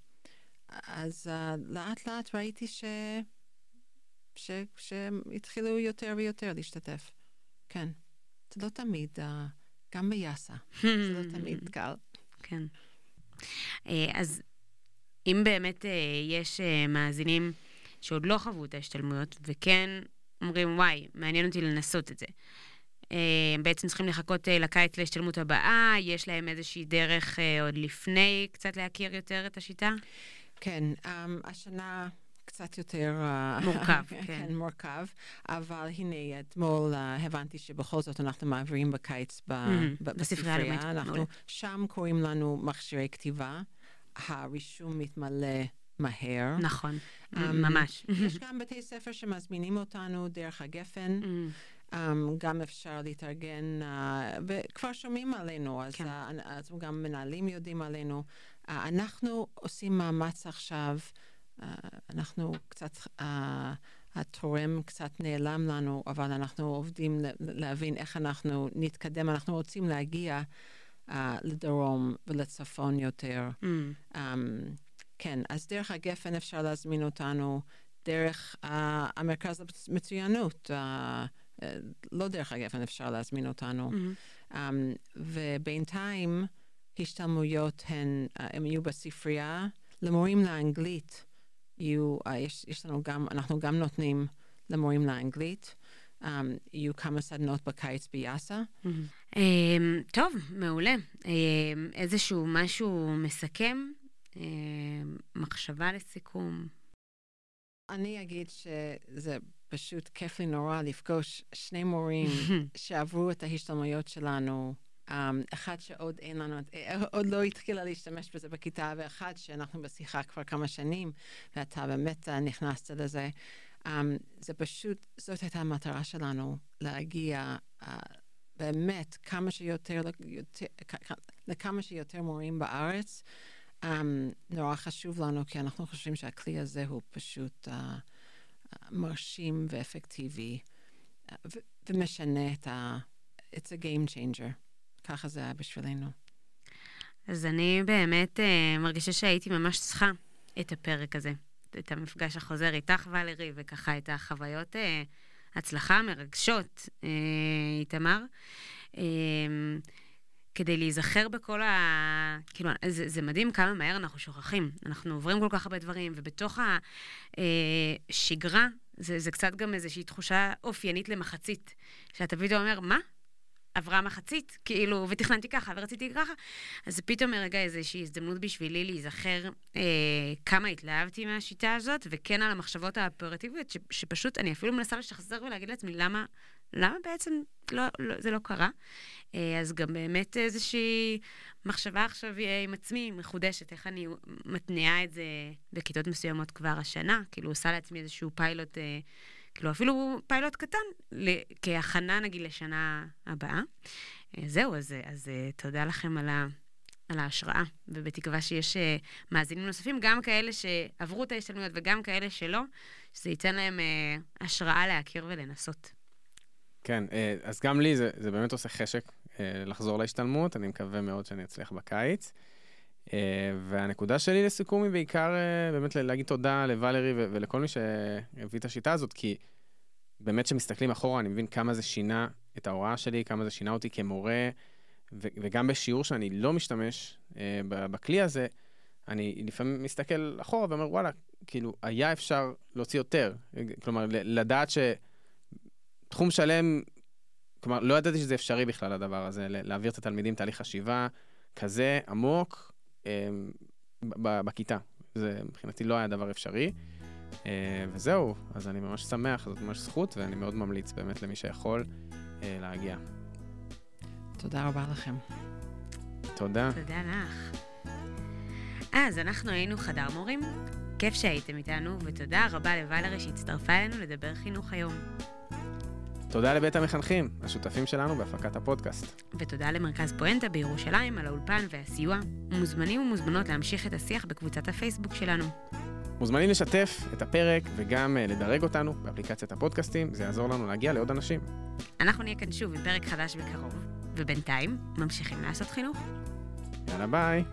אז uh, לאט לאט ראיתי ש... ש... שהתחילו יותר ויותר להשתתף. כן. זה לא תמיד, uh, גם ביאסה, זה לא תמיד קל. כן. אה, אז אם באמת אה, יש אה, מאזינים שעוד לא חוו את ההשתלמויות, וכן אומרים, וואי, מעניין אותי לנסות את זה. הם בעצם צריכים לחכות לקיץ להשתלמות הבאה, יש להם איזושהי דרך עוד לפני קצת להכיר יותר את השיטה? כן, um, השנה קצת יותר... אה, מורכב, כן. כן, מורכב. אבל הנה, אתמול הבנתי שבכל זאת אנחנו מעבירים בקיץ בספרייה הלאומית, אנחנו. שם קוראים לנו מכשירי כתיבה. הרישום מתמלא מהר. נכון, אמ, ממש. יש גם בתי ספר שמזמינים אותנו דרך הגפן. Um, גם אפשר להתארגן, uh, וכבר שומעים עלינו, אז, כן. uh, אז גם מנהלים יודעים עלינו. Uh, אנחנו עושים מאמץ עכשיו, uh, אנחנו קצת, uh, התורם קצת נעלם לנו, אבל אנחנו עובדים להבין איך אנחנו נתקדם. אנחנו רוצים להגיע uh, לדרום ולצפון יותר. mm, Um, כן, אז דרך הגפן אפשר להזמין אותנו, דרך uh, המרכז למצוינות, uh, uh, לא דרך הגפן אפשר להזמין אותנו. mm. Um, ובינתיים השתלמויות הן, uh, הם יהיו בספרייה. למורים לאנגלית יהיו, uh, יש, יש לנו גם, אנחנו גם נותנים למורים לאנגלית. Um, יהיו כמה סדנות בקיץ ביאסה. אמ, טוב, מעולה. אמ, איזשהו משהו מסכם? אמ, מחשבה לסיכום? אני אגיד שזה פשוט כיף לי נורא לפגוש שני מורים שעברו את ההשתלמויות שלנו. Um, אחד שעוד אין לנו, עוד לא התחילה להשתמש בזה בכיתה, ואחד שאנחנו בשיחה כבר כמה שנים, ואתה באמת נכנסת לזה. Um, זה פשוט, זאת הייתה המטרה שלנו, להגיע uh, באמת כמה שיותר, יותר, לכמה שיותר מורים בארץ. Um, נורא חשוב לנו, כי אנחנו חושבים שהכלי הזה הוא פשוט uh, uh, מרשים ואפקטיבי, uh, ו- ומשנה את ה... It's a game changer. ככה זה היה בשבילנו. אז אני באמת אה, מרגישה שהייתי ממש צריכה את הפרק הזה, את המפגש החוזר איתך, ולרי, וככה את החוויות אה, הצלחה מרגשות, אה, איתמר. אה, כדי להיזכר בכל ה... כאילו, זה, זה מדהים כמה מהר אנחנו שוכחים. אנחנו עוברים כל כך הרבה דברים, ובתוך השגרה, זה, זה קצת גם איזושהי תחושה אופיינית למחצית, שאתה פתאום אומר, מה? עברה מחצית, כאילו, ותכננתי ככה, ורציתי ככה. אז פתאום רגע איזושהי הזדמנות בשבילי להיזכר אה, כמה התלהבתי מהשיטה הזאת, וכן על המחשבות האופרטיביות, ש, שפשוט אני אפילו מנסה לשחזר ולהגיד לעצמי, למה, למה בעצם לא, לא, זה לא קרה? אה, אז גם באמת איזושהי מחשבה עכשיו אה, עם עצמי, מחודשת, איך אני מתניעה את זה בכיתות מסוימות כבר השנה, כאילו עושה לעצמי איזשהו פיילוט. אה, כאילו אפילו פיילוט קטן, כהכנה נגיד לשנה הבאה. זהו, אז, אז תודה לכם על, ה, על ההשראה, ובתקווה שיש מאזינים נוספים, גם כאלה שעברו את ההשתלמויות וגם כאלה שלא, שזה ייתן להם השראה להכיר ולנסות. כן, אז גם לי זה, זה באמת עושה חשק לחזור להשתלמות, אני מקווה מאוד שאני אצליח בקיץ. Uh, והנקודה שלי לסיכום היא בעיקר uh, באמת להגיד תודה לוואלרי ו- ולכל מי שהביא את השיטה הזאת, כי באמת כשמסתכלים אחורה אני מבין כמה זה שינה את ההוראה שלי, כמה זה שינה אותי כמורה, וגם בשיעור שאני לא משתמש uh, בכלי הזה, אני לפעמים מסתכל אחורה ואומר, וואלה, כאילו, היה אפשר להוציא יותר. כלומר, לדעת שתחום שלם, כלומר, לא ידעתי שזה אפשרי בכלל הדבר הזה, להעביר את התלמידים תהליך חשיבה כזה עמוק, בכיתה. זה מבחינתי לא היה דבר אפשרי. וזהו, אז אני ממש שמח, זאת ממש זכות, ואני מאוד ממליץ באמת למי שיכול להגיע. תודה רבה לכם. תודה. תודה לך. אז אנחנו היינו חדר מורים. כיף שהייתם איתנו, ותודה רבה לוואלרי שהצטרפה אלינו לדבר חינוך היום. תודה לבית המחנכים, השותפים שלנו בהפקת הפודקאסט. ותודה למרכז פואנטה בירושלים על האולפן והסיוע. מוזמנים ומוזמנות להמשיך את השיח בקבוצת הפייסבוק שלנו. מוזמנים לשתף את הפרק וגם אה, לדרג אותנו באפליקציית הפודקאסטים, זה יעזור לנו להגיע לעוד אנשים. אנחנו נהיה כאן שוב עם פרק חדש בקרוב, ובינתיים ממשיכים לעשות חינוך. יאללה ביי.